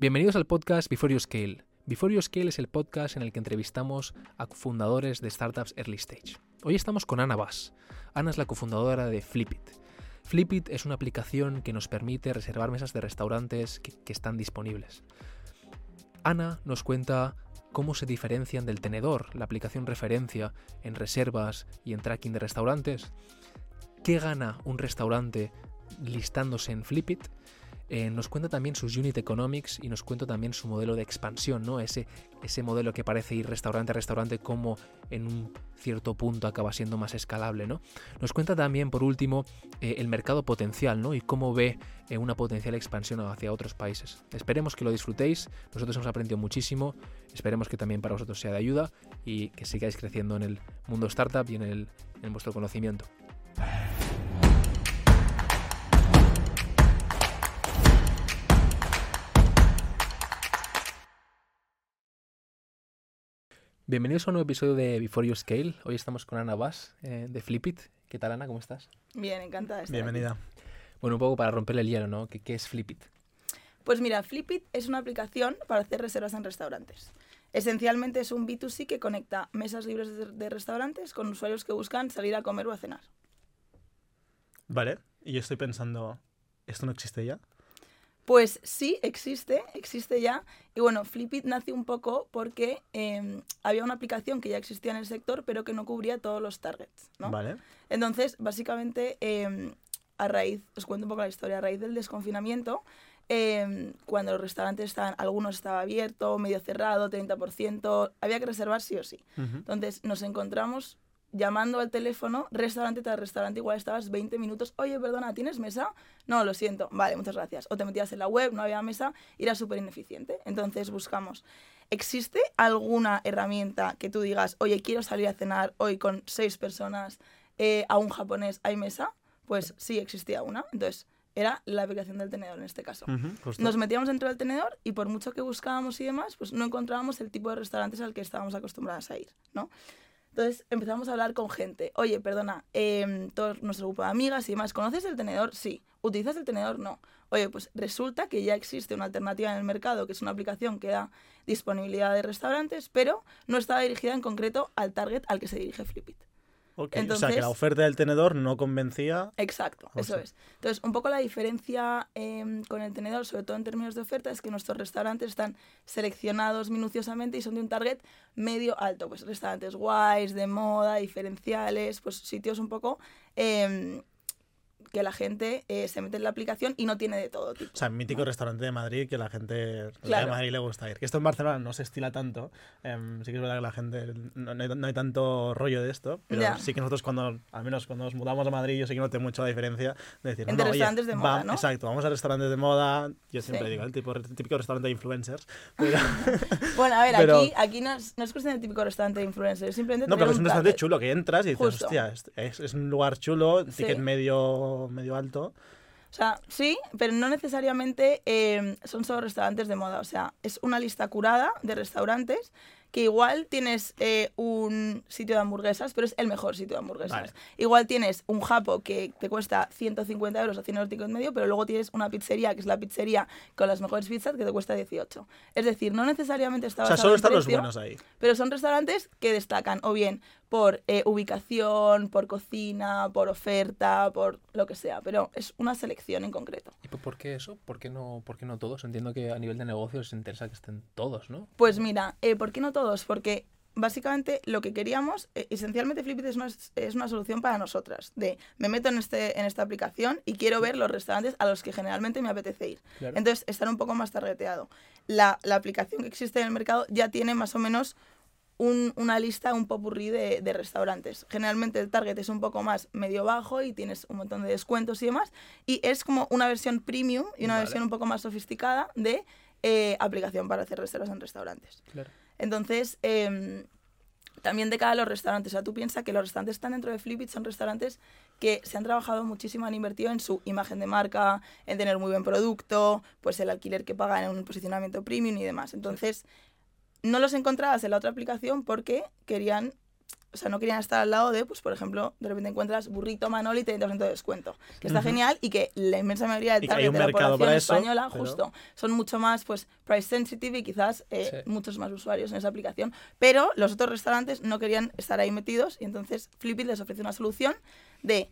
Bienvenidos al podcast Before You Scale. Before You Scale es el podcast en el que entrevistamos a fundadores de startups early stage. Hoy estamos con Ana Bass. Ana es la cofundadora de Flipit. Flipit es una aplicación que nos permite reservar mesas de restaurantes que, que están disponibles. Ana nos cuenta cómo se diferencian del tenedor, la aplicación referencia en reservas y en tracking de restaurantes, qué gana un restaurante listándose en Flipit, eh, nos cuenta también sus unit economics y nos cuenta también su modelo de expansión, ¿no? Ese, ese modelo que parece ir restaurante a restaurante, como en un cierto punto acaba siendo más escalable, ¿no? Nos cuenta también, por último, eh, el mercado potencial, ¿no? Y cómo ve eh, una potencial expansión hacia otros países. Esperemos que lo disfrutéis, nosotros hemos aprendido muchísimo, esperemos que también para vosotros sea de ayuda y que sigáis creciendo en el mundo startup y en, el, en vuestro conocimiento. Bienvenidos a un nuevo episodio de Before You Scale. Hoy estamos con Ana Bass eh, de Flipit. ¿Qué tal, Ana? ¿Cómo estás? Bien, encantada de estar Bienvenida. aquí. Bueno, un poco para romper el hielo, ¿no? ¿Qué, qué es Flipit? Pues mira, Flipit es una aplicación para hacer reservas en restaurantes. Esencialmente es un B2C que conecta mesas libres de, de restaurantes con usuarios que buscan salir a comer o a cenar. Vale, y yo estoy pensando, ¿esto no existe ya? Pues sí, existe, existe ya. Y bueno, Flipit nace un poco porque eh, había una aplicación que ya existía en el sector, pero que no cubría todos los targets, ¿no? Vale. Entonces, básicamente, eh, a raíz, os cuento un poco la historia, a raíz del desconfinamiento, eh, cuando los restaurantes estaban, algunos estaba abierto, medio cerrado, 30%, había que reservar sí o sí. Entonces, nos encontramos llamando al teléfono, restaurante tras restaurante, igual estabas 20 minutos, oye, perdona, ¿tienes mesa? No, lo siento, vale, muchas gracias. O te metías en la web, no había mesa, y era súper ineficiente. Entonces buscamos, ¿existe alguna herramienta que tú digas, oye, quiero salir a cenar hoy con seis personas eh, a un japonés, ¿hay mesa? Pues sí, existía una. Entonces, era la aplicación del tenedor en este caso. Ujú, justo. Nos metíamos dentro del tenedor y por mucho que buscábamos y demás, pues no encontrábamos el tipo de restaurantes al que estábamos acostumbradas a ir, ¿no? Entonces empezamos a hablar con gente. Oye, perdona, eh, todo nuestro grupo de amigas y demás, ¿conoces el tenedor? Sí. ¿Utilizas el tenedor? No. Oye, pues resulta que ya existe una alternativa en el mercado, que es una aplicación que da disponibilidad de restaurantes, pero no estaba dirigida en concreto al target al que se dirige Flipit. O sea, que la oferta del tenedor no convencía. Exacto, eso Ostras. es. Entonces, un poco la diferencia em, con el tenedor, sobre todo en términos de oferta, es que nuestros restaurantes están seleccionados minuciosamente y son de un target medio alto. Pues restaurantes guays, de moda, diferenciales, pues sitios un poco em, que la gente eh, se mete en la aplicación y no tiene de todo tipo. O sea, mítico restaurante de Madrid que la gente de Claro. Madrid le gusta ir. Que esto en Barcelona no se estila tanto. em, sí que es verdad que la gente no, no hay, no hay tanto rollo de esto. Pero Ya. sí que nosotros cuando, al menos cuando nos mudamos a Madrid, yo sí que noté mucho la diferencia de decir, Entre no, oye, restaurantes de moda, va- ¿no? Exacto, vamos a restaurantes de moda. Yo siempre Sí. digo, el tipo, típico restaurante de influencers. Pero- Bueno, a ver, Pero- aquí, aquí no, es, no es cuestión de típico restaurante de influencer, es simplemente No, pero es un restaurante chulo que entras y dices, Justo. hostia, es, es- es un lugar chulo, Sí. ticket medio, medio alto. O sea, sí, pero no necesariamente eh, son solo restaurantes de moda. O sea, es una lista curada de restaurantes que igual tienes eh, un sitio de hamburguesas, pero es el mejor sitio de hamburguesas. Vale. Igual tienes un japo que te cuesta 150 euros o 100 euros ticket medio, pero luego tienes una pizzería, que es la pizzería con las mejores pizzas, que te cuesta 18. Es decir, no necesariamente está O sea, solo están los buenos ahí. pero son restaurantes que destacan o bien por eh, ubicación, por cocina, por oferta, por lo que sea, pero es una selección en concreto. ¿Y por qué eso? ¿Por qué no, por qué no todos? Entiendo que a nivel de negocio les interesa que estén todos, ¿no? Pues mira, eh, ¿por qué no todos? Porque básicamente lo que queríamos, eh, esencialmente Flipit es una, es una solución para nosotras, de me meto en, este, en esta aplicación y quiero ver los restaurantes a los que generalmente me apetece ir. Claro. Entonces, estar un poco más targeteado. La, la aplicación que existe en el mercado ya tiene más o menos un- una lista, un popurrí de, de restaurantes. Generalmente el target es un poco más medio bajo y tienes un montón de descuentos y demás. Y es como una versión premium y una Vale. versión un poco más sofisticada de eh, aplicación para hacer reservas en restaurantes. Claro. Entonces, em, también de cara a los restaurantes. O sea, tú piensas que los restaurantes que están dentro de Flipit son restaurantes que se han trabajado muchísimo, han invertido en su imagen de marca, en tener muy buen producto, pues el alquiler que pagan en un posicionamiento premium y demás. Entonces, no los encontrabas en la otra aplicación porque querían o sea, no querían estar al lado de, pues por ejemplo, de repente encuentras burrito Manoli 30% de descuento, que está genial y que la inmensa mayoría hay target de la población eso, española, pero- justo, son mucho más pues price sensitive y quizás eh, Sí. muchos más usuarios en esa aplicación, pero los otros restaurantes no querían estar ahí metidos y entonces Flipit les ofrece una solución de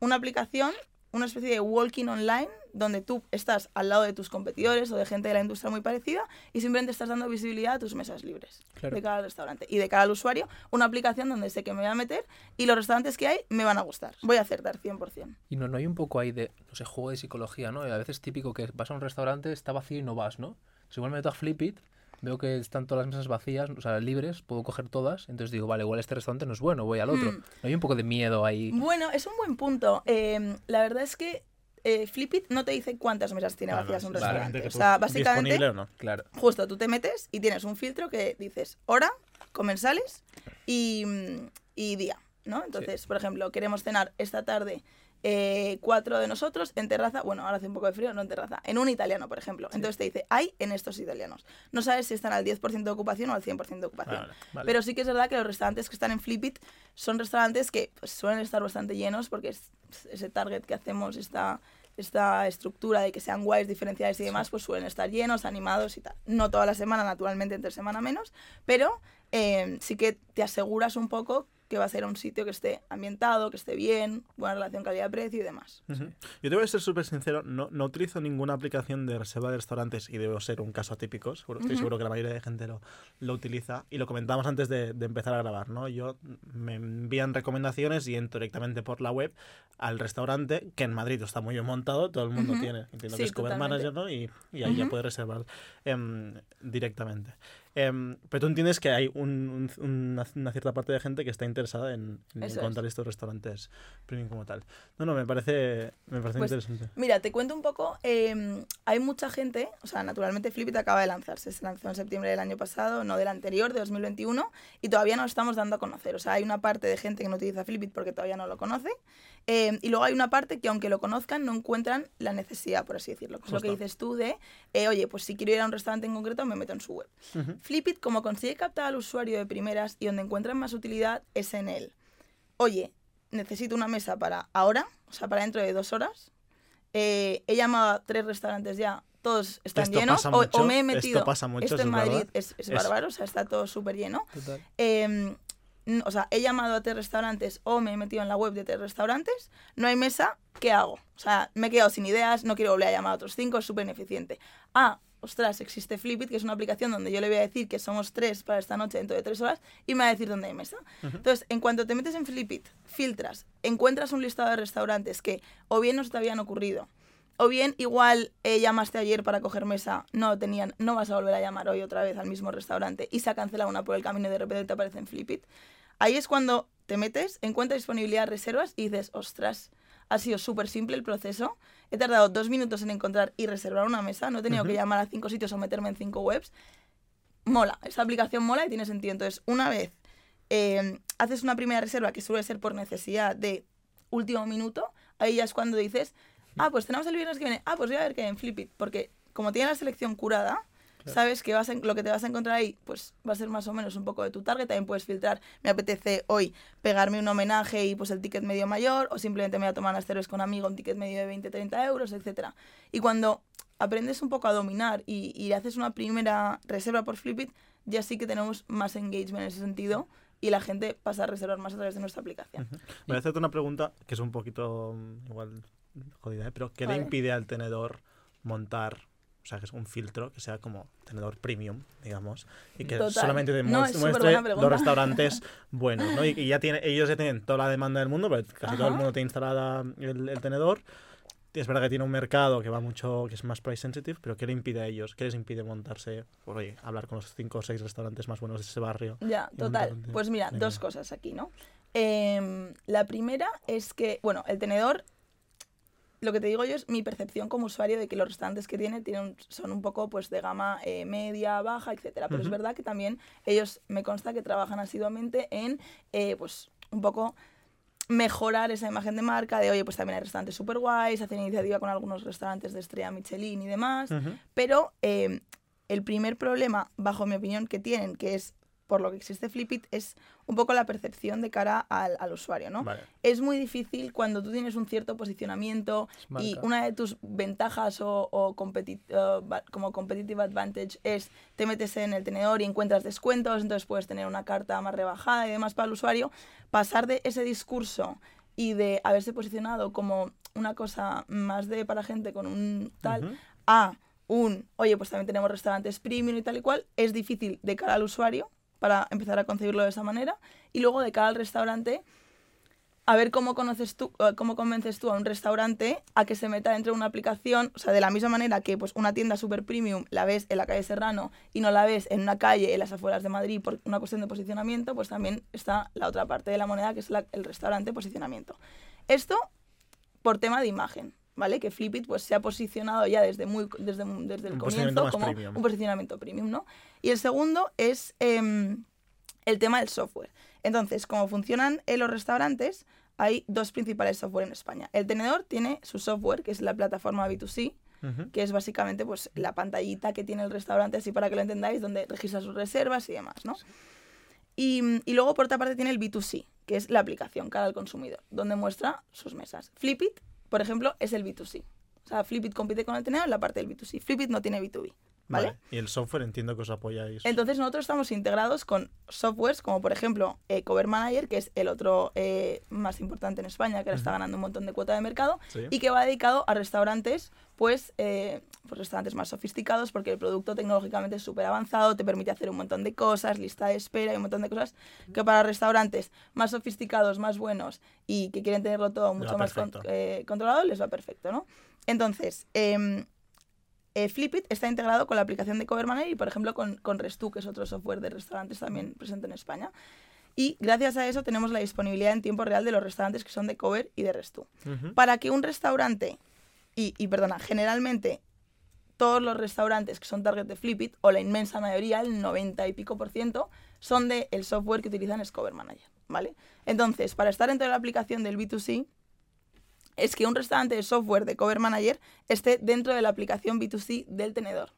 una aplicación, una especie de walking online donde tú estás al lado de tus competidores o de gente de la industria muy parecida y simplemente estás dando visibilidad a tus mesas libres Claro. de cada restaurante. Y de cara al usuario, una aplicación donde sé que me voy a meter y los restaurantes que hay me van a gustar. Voy a acertar 100%. Y no, no hay un poco ahí de, no sé, juego de psicología, ¿no? A veces es típico que vas a un restaurante, está vacío y no vas, ¿no? Si igual me meto a Flipit, veo que están todas las mesas vacías, o sea, libres, puedo coger todas, entonces digo, vale, igual este restaurante no es bueno, voy al otro. Mm. ¿No hay un poco de miedo ahí? Bueno, es un buen punto. Eh, la verdad es que eh, Flipit no te dice cuántas mesas tiene vacías un restaurante. O sea, básicamente, ¿Disponible o no? Claro. justo tú te metes y tienes un filtro que dices hora, comensales y, y día, ¿no? Entonces, por ejemplo, queremos cenar esta tarde eh, cuatro de nosotros en terraza, bueno, ahora hace un poco de frío, no en terraza, en un italiano, por ejemplo. Entonces te dice, hay en estos italianos. No sabes si están al 10% de ocupación o al 100% de ocupación. Vale, vale. Pero sí que es verdad que los restaurantes que están en Flipit son restaurantes que pues, suelen estar bastante llenos porque es, ese target que hacemos, esta, esta estructura de que sean guays, diferenciales y demás, pues suelen estar llenos, animados y tal. No toda la semana, naturalmente, entre semana menos, pero eh, sí que te aseguras un poco que va a ser un sitio que esté ambientado, que esté bien, buena relación calidad-precio y demás. Yo te voy a ser súper sincero, no, no utilizo ninguna aplicación de reserva de restaurantes y debo ser un caso atípico, seguro- estoy seguro que la mayoría de gente lo, lo utiliza y lo comentábamos antes de, de empezar a grabar, ¿no? Yo me envían recomendaciones y entro directamente por la web al restaurante, que en Madrid está muy bien montado, todo el mundo tiene, entiendo Sí, que es Cover. Manager, ¿no? Y, y ahí ya Ujú. puedes reservar em, directamente. Em, pero tú entiendes que hay un- un- una, una cierta parte de gente que está interesada en, en Eso es. encontrar estos restaurantes premium como tal. No, no, me parece, me parece Pues, interesante. Mira, te cuento un poco. eh, hay mucha gente, o sea, naturalmente Flipit acaba de lanzarse. Se lanzó en septiembre del año pasado, no del anterior, de 2021, y todavía no lo estamos dando a conocer. O sea, hay una parte de gente que no utiliza Flipit porque todavía no lo conoce, eh, y luego hay una parte que, aunque lo conozcan, no encuentran la necesidad, por así decirlo. Que es lo que dices tú de, eh, oye, pues si quiero ir a un restaurante en concreto, me meto en su web. Ujú. Flipit, como consigue captar al usuario de primeras y donde encuentran más utilidad es en él. Oye, necesito una mesa para ahora, o sea, para dentro de dos horas. Eh, he llamado a tres restaurantes ya, todos están Esto llenos. pasa o, mucho, o me he esto metido. pasa mucho, esto en es Madrid es, es Es- bárbaro, o sea, está todo súper lleno. Total. O sea, he llamado a tres restaurantes o me he metido en la web de tres restaurantes, no hay mesa, ¿qué hago? O sea, me he quedado sin ideas, no quiero volver a llamar a otros cinco, es súper ineficiente. Ah, ostras, existe Flipit, que es una aplicación donde yo le voy a decir que somos tres para esta noche dentro de tres horas y me va a decir dónde hay mesa. Entonces, en cuanto te metes en Flipit, filtras, encuentras un listado de restaurantes que o bien no se te habían ocurrido, o bien igual eh, llamaste ayer para coger mesa, no tenían, no vas a volver a llamar hoy otra vez al mismo restaurante y se ha cancelado una por el camino y de repente te aparece en Flipit. Ahí es cuando te metes, encuentras disponibilidad, reservas y dices, ostras, ha sido súper simple el proceso. He tardado dos minutos en encontrar y reservar una mesa, no he tenido que llamar a cinco sitios o meterme en cinco webs. Mola, esta aplicación mola y tiene sentido. Entonces, una vez eh, haces una primera reserva que suele ser por necesidad de último minuto, ahí ya es cuando dices, ah, pues tenemos el viernes que viene, ah, pues voy a ver qué hay en Flipit, porque como tiene la selección curada, sabes que vas en- lo que te vas a encontrar ahí, pues va a ser más o menos un poco de tu target, también puedes filtrar, me apetece hoy pegarme un homenaje y pues el ticket medio mayor, o simplemente me voy a tomar unas cervezas con amigo, un ticket medio de 20, 30 euros, etcétera Y cuando aprendes un poco a dominar y, y haces una primera reserva por Flipit, ya sí que tenemos más engagement en ese sentido y la gente pasa a reservar más a través de nuestra aplicación. Voy a hacerte una pregunta que es un poquito mm, igual jodida, ¿eh? pero ¿qué Vale. le impide al tenedor montar, sea, que es un filtro que sea como tenedor premium, digamos, y que Total. solamente te No, muestre los restaurantes buenos, ¿no? Y, y ya tiene, ellos ya tienen toda la demanda del mundo, pero casi todo el Ajá. mundo tiene instalada el, el tenedor. Es verdad que tiene un mercado que va mucho, que es más price sensitive, pero ¿qué le impide a ellos? ¿Qué les impide montarse? Pues oye, hablar con los cinco o seis restaurantes más buenos de ese barrio. Ya, total. Pues mira, Venga. dos cosas aquí, ¿no? Em, la primera es que, bueno, el tenedor, lo que te digo yo es mi percepción como usuario de que los restaurantes que tiene tienen, son un poco pues de gama eh, media, baja, etcétera. Pero es verdad que también ellos me consta que trabajan asiduamente en eh, pues un poco mejorar esa imagen de marca de oye pues también hay restaurantes super guays hacen iniciativa con algunos restaurantes de estrella Michelin y demás pero eh, el primer problema, bajo mi opinión, que tienen, que es por lo que existe Flipit es un poco la percepción de cara al, al usuario, ¿no? Vale. Es muy difícil cuando tú tienes un cierto posicionamiento y una de tus ventajas o, o competi- va- como competitive advantage es te metes en el tenedor y encuentras descuentos, entonces puedes tener una carta más rebajada y demás para el usuario. Pasar de ese discurso y de haberse posicionado como una cosa más de para gente con un tal a un, oye, pues también tenemos restaurantes premium y tal y cual, es difícil de cara al usuario para empezar a concebirlo de esa manera y luego de cara al restaurante a ver cómo conoces tú, eh, cómo convences tú a un restaurante a que se meta dentro de una aplicación, o sea, de la misma manera que pues una tienda super premium la ves en la calle Serrano y no la ves en una calle en las afueras de Madrid por una cuestión de posicionamiento, pues también está la otra parte de la moneda que es el restaurante posicionamiento. Esto por tema de imagen, ¿vale? Que Flipit pues se ha posicionado ya desde muy desde, desde el Un comienzo como premium. un posicionamiento premium, ¿no? Y el segundo es em, el tema del software. Entonces, como funcionan en los restaurantes, hay dos principales software en España. El tenedor tiene su software, que es la plataforma B2C, Ujú. que es básicamente pues, la pantallita que tiene el restaurante, así para que lo entendáis, donde registra sus reservas y demás, ¿no? Y, y luego, por otra parte, tiene el B2C, que es la aplicación cara al consumidor, donde muestra sus mesas. Flipit, por ejemplo, es el B2C. O sea, Flipit compite con el tenedor en la parte del B2C. Flipit no tiene B2B, ¿vale? Y el software entiendo que os apoyáis. Entonces nosotros estamos integrados con softwares como por ejemplo eh, Cover Manager, que es el otro eh, más importante en España, que ahora está ganando un montón de cuota de mercado Sí. y que va dedicado a restaurantes, pues, eh, pues restaurantes más sofisticados porque el producto tecnológicamente es súper avanzado, te permite hacer un montón de cosas, lista de espera y un montón de cosas que para restaurantes más sofisticados, más buenos y que quieren tenerlo todo mucho más con- eh, controlado, les va perfecto, ¿no? Entonces, em, eh, Flipit está integrado con la aplicación de Cover Manager y, por ejemplo, con, con Restu, que es otro software de restaurantes también presente en España. Y gracias a eso tenemos la disponibilidad en tiempo real de los restaurantes que son de Cover y de Restu. Para que un restaurante, y, y perdona, generalmente todos los restaurantes que son target de Flipit, o la inmensa mayoría, el 90 y pico por ciento, son del el software que utilizan es Cover Manager, ¿vale? Entonces, para estar dentro de la aplicación del B2C, es que un restaurante de software de Cover Manager esté dentro de la aplicación B2C del tenedor.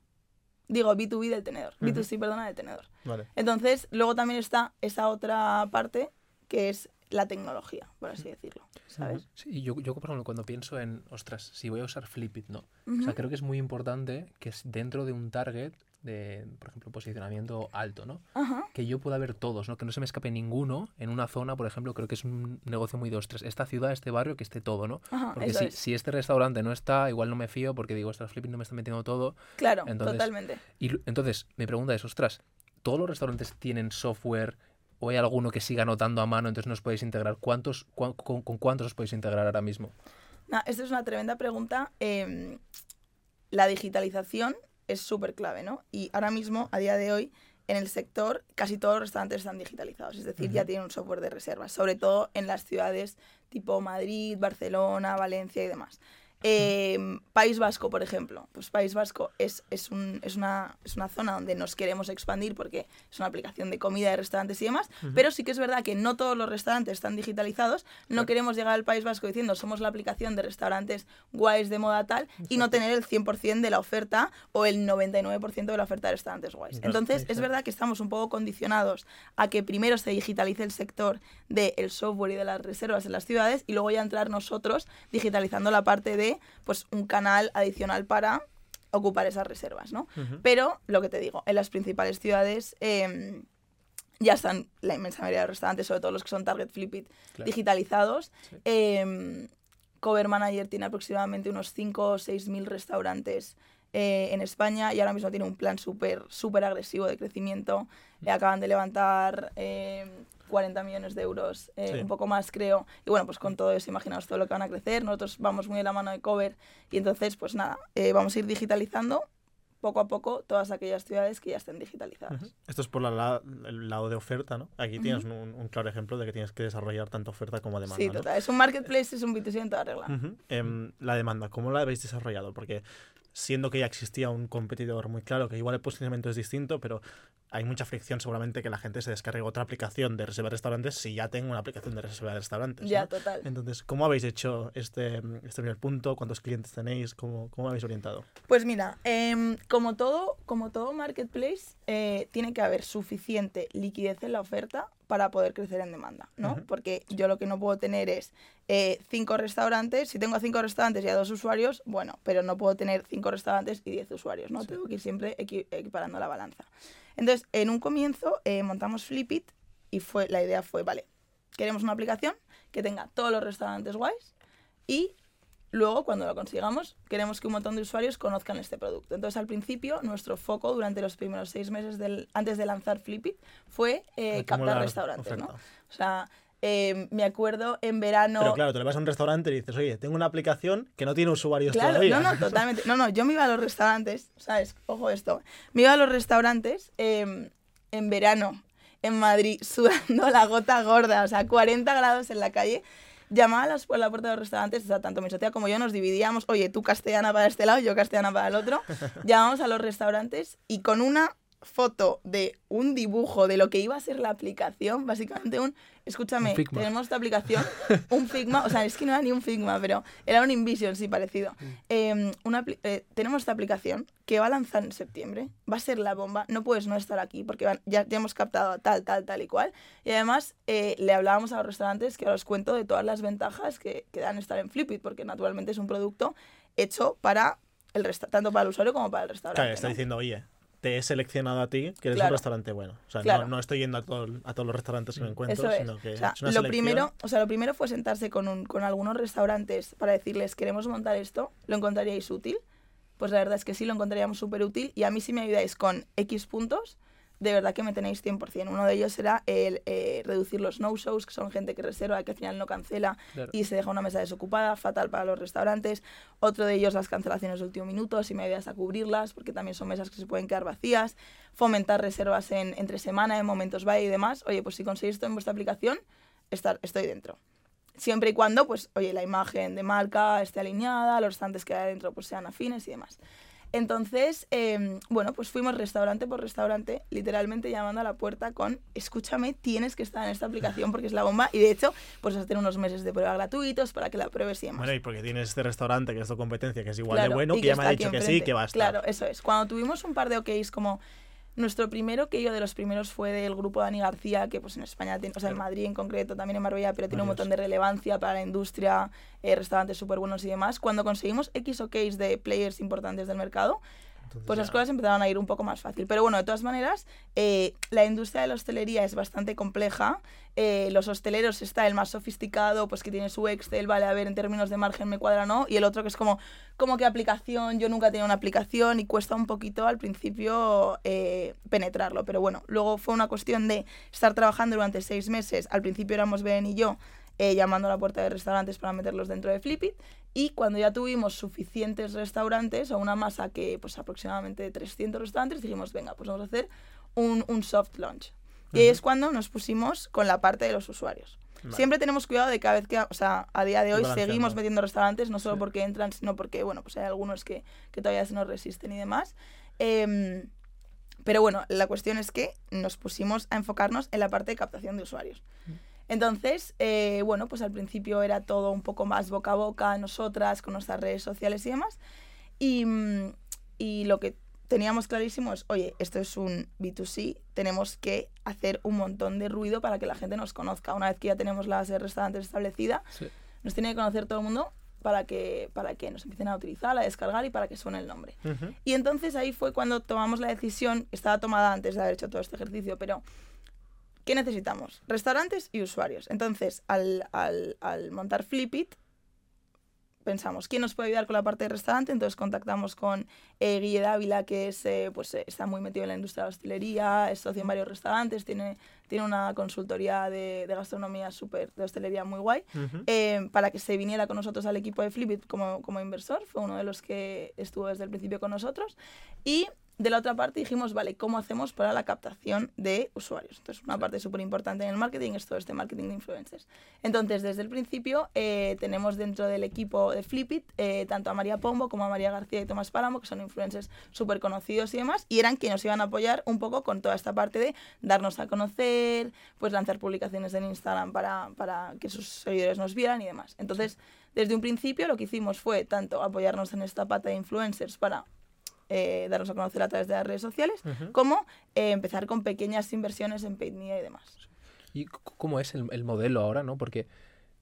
Digo, B2B del tenedor. Ujú. B2C, perdona, del tenedor. Vale. Entonces, luego también está esa otra parte que es la tecnología, por así decirlo, ¿sabes? Sí, yo, yo, por ejemplo, cuando pienso en, ostras, si voy a usar Flipit, ¿no? O sea, creo que es muy importante que es dentro de un target de, por ejemplo, posicionamiento alto, ¿no? Ajá. Que yo pueda ver todos, ¿no? Que no se me escape ninguno en una zona, por ejemplo, creo que es un negocio muy de ostras. Esta ciudad, este barrio, que esté todo, ¿no? Ajá, Porque si, es. si este restaurante no está, igual no me fío porque digo, ostras, Flipit no me está metiendo todo. Claro, Entonces, totalmente. Y entonces, mi pregunta es, ostras, ¿todos los restaurantes tienen software o hay alguno que siga anotando a mano, entonces nos podéis integrar? ¿Cuántos, cuán- con, con cuántos os podéis integrar ahora mismo? Nah, esta es una tremenda pregunta. Em, la digitalización es súper clave, ¿no? Y ahora mismo, a día de hoy, en el sector, casi todos los restaurantes están digitalizados. Es decir, ya tienen un software de reservas, sobre todo en las ciudades tipo Madrid, Barcelona, Valencia y demás. Em, País Vasco, por ejemplo. Pues País Vasco es, es, un- es una, es una zona donde nos queremos expandir porque es una aplicación de comida, de restaurantes y demás. Pero sí que es verdad que no todos los restaurantes están digitalizados. No Claro. queremos llegar al País Vasco diciendo somos la aplicación de restaurantes guays de moda tal y no tener el 100% de la oferta o el 99% de la oferta de restaurantes guays. Entonces, es exacto. verdad que estamos un poco condicionados a que primero se digitalice el sector del software y de las reservas en las ciudades y luego ya entrar nosotros digitalizando la parte de pues un canal adicional para ocupar esas reservas, ¿no? Pero, lo que te digo, en las principales ciudades em, ya están la inmensa mayoría de restaurantes, sobre todo los que son Target Flipit, Claro. digitalizados. Sí. Em, Cover Manager tiene aproximadamente unos 5 o 6 mil restaurantes eh, en España y ahora mismo tiene un plan súper súper agresivo de crecimiento. Eh, acaban de levantar em, 40 millones de euros, eh, Sí. un poco más creo. Y bueno, pues con todo eso, imaginaos todo lo que van a crecer. Nosotros vamos muy de la mano de Cover y entonces, pues nada, eh, vamos a ir digitalizando poco a poco todas aquellas ciudades que ya estén digitalizadas. Ujú. Esto es por la, la- el lado de oferta, ¿no? Aquí tienes un, un claro ejemplo de que tienes que desarrollar tanto oferta como demanda. Sí, ¿no? total. Es un marketplace, es un B2C en toda regla. Ujú. Em, la demanda, ¿cómo la habéis desarrollado? Porque siendo que ya existía un competidor muy claro, que igual el posicionamiento es distinto, pero hay mucha fricción seguramente que la gente se descargue otra aplicación de reserva de restaurantes si ya tengo una aplicación de reserva de restaurantes. Ya, ¿no? total. Entonces, ¿cómo habéis hecho este, este primer punto? ¿Cuántos clientes tenéis? ¿Cómo, cómo habéis orientado? Pues mira, em, como, todo, como todo marketplace, eh, tiene que haber suficiente liquidez en la oferta para poder crecer en demanda, ¿no? Ujú. Porque yo lo que no puedo tener es eh, cinco restaurantes, si tengo cinco restaurantes y a dos usuarios, bueno, pero no puedo tener cinco restaurantes y diez usuarios, ¿no? Sí. Tengo que ir siempre equi- equiparando la balanza. Entonces, en un comienzo eh, montamos Flipit y fue, la idea fue, vale, queremos una aplicación que tenga todos los restaurantes guays y luego, cuando lo consigamos, queremos que un montón de usuarios conozcan este producto. Entonces, al principio, nuestro foco durante los primeros seis meses del, antes de lanzar Flipit fue eh, captar restaurantes, ¿no? oferta. O sea, eh, me acuerdo en verano... Pero claro, te le vas a un restaurante y dices, oye, tengo una aplicación que no tiene usuarios Claro, todavía. no, no, totalmente. No, no, yo me iba a los restaurantes, ¿sabes? Ojo esto. Me iba a los restaurantes eh, en verano, en Madrid, sudando la gota gorda, o sea, 40 grados en la calle. Llamaba a las, por la puerta de los restaurantes, o sea, tanto mi socia como yo nos dividíamos, oye, tú castellana para este lado, yo castellana para el otro. Llamábamos a los restaurantes y con una foto de un dibujo de lo que iba a ser la aplicación, básicamente un, escúchame, Un tenemos esta aplicación, un Figma, o sea, es que no era ni un Figma, pero era un InVision, sí, parecido. Eh, una apli- eh, tenemos esta aplicación que va a lanzar en septiembre, va a ser la bomba, no puedes no estar aquí porque van- ya, ya hemos captado tal, tal, tal y cual. Y además eh, le hablábamos a los restaurantes que ahora os cuento de todas las ventajas que, que dan estar en Flipit, porque naturalmente es un producto hecho para el tanto para el usuario como para el restaurante. Claro, está ¿no? diciendo, oye, te he seleccionado a ti, que eres Claro. un restaurante bueno. O sea, Claro. no, no estoy yendo a, todo- a todos los restaurantes que me encuentro, Eso es. sino que O sea, es una lo selección. primero, o sea, lo primero fue sentarse con, un- con algunos restaurantes para decirles, queremos montar esto, ¿lo encontraríais útil? Pues la verdad es que sí, lo encontraríamos súper útil y a mí si me ayudáis con X puntos, de verdad que me tenéis 100%. Uno de ellos será el eh, reducir los no-shows, que son gente que reserva, que al final no cancela Claro. y se deja una mesa desocupada, fatal para los restaurantes. Otro de ellos las cancelaciones de último minuto, si me ayudas a cubrirlas, porque también son mesas que se pueden quedar vacías. Fomentar reservas en, entre semana, en momentos vaya y demás. Oye, pues si conseguís esto en vuestra aplicación, estar, estoy dentro. Siempre y cuando, pues, oye, la imagen de marca esté alineada, los estantes que hay dentro pues sean afines y demás. Entonces, eh, bueno, pues fuimos restaurante por restaurante, literalmente llamando a la puerta con, escúchame, tienes que estar en esta aplicación porque es la bomba. Y de hecho, pues vas a tener unos meses de prueba gratuitos para que la pruebes y demás. Bueno, y porque tienes este restaurante que es tu competencia, que es igual Claro, de bueno, y que ya me ha dicho que sí, que va a estar. Claro, eso es. Cuando tuvimos un par de OKs como... Nuestro primero que yo de los primeros fue del grupo Dani García, que pues en España, tiene, o sea, en Madrid en concreto, también en Marbella, pero tiene un montón de relevancia para la industria, eh, restaurantes súper buenos y demás. Cuando conseguimos X OKs de players importantes del mercado, Entonces pues ya- las cosas empezaron a ir un poco más fácil. Pero bueno, de todas maneras, eh, la industria de la hostelería es bastante compleja. Eh, los hosteleros está el más sofisticado, pues que tiene su Excel, vale, a ver, en términos de margen me cuadra no. Y el otro que es como, como que aplicación, yo nunca he tenido una aplicación y cuesta un poquito al principio eh, penetrarlo. Pero bueno, luego fue una cuestión de estar trabajando durante seis meses. Al principio éramos Ben y yo. eh, llamando a la puerta de restaurantes para meterlos dentro de Flipit y cuando ya tuvimos suficientes restaurantes o una masa que pues aproximadamente de 300 restaurantes dijimos venga pues vamos a hacer un, un soft launch y ahí es cuando nos pusimos con la parte de los usuarios Vale. siempre tenemos cuidado de cada vez que o sea a día de hoy seguimos metiendo restaurantes no solo Sí. porque entran sino porque bueno pues hay algunos que, que todavía se nos resisten y demás Em, pero bueno, la cuestión es que nos pusimos a enfocarnos en la parte de captación de usuarios. Entonces, eh, bueno, pues al principio era todo un poco más boca a boca, nosotras, con nuestras redes sociales y demás. Y, mm, y lo que teníamos clarísimo es, oye, esto es un B2C, tenemos que hacer un montón de ruido para que la gente nos conozca. Una vez que ya tenemos la base de restaurantes establecida, Sí. nos tiene que conocer todo el mundo para que, para que nos empiecen a utilizar, a descargar y para que suene el nombre. Y entonces ahí fue cuando tomamos la decisión, estaba tomada antes de haber hecho todo este ejercicio, pero ¿qué necesitamos? Restaurantes y usuarios. Entonces, al, al, al montar Flipit, pensamos, ¿quién nos puede ayudar con la parte de restaurante? Entonces contactamos con eh, Guille Dávila, que es, eh, pues, eh, está muy metido en la industria de la hostelería, es socio en varios restaurantes, tiene, tiene una consultoría de, de gastronomía súper, de hostelería muy guay Ujú. eh, para que se viniera con nosotros al equipo de Flipit como, como inversor. Fue uno de los que estuvo desde el principio con nosotros. Y de la otra parte dijimos, vale, ¿cómo hacemos para la captación de usuarios? Entonces, una parte súper importante en el marketing es todo este marketing de influencers. Entonces, desde el principio, eh, tenemos dentro del equipo de Flipit eh, tanto a María Pombo como a María García y Tomás Páramo, que son influencers súper conocidos y demás, y eran quienes nos iban a apoyar un poco con toda esta parte de darnos a conocer, pues lanzar publicaciones en Instagram para, para que sus seguidores nos vieran y demás. Entonces, desde un principio lo que hicimos fue tanto apoyarnos en esta pata de influencers para eh, darnos a conocer a través de las redes sociales, como eh, empezar con pequeñas inversiones en paid media y demás. ¿Y cómo es el, el modelo ahora, no? Porque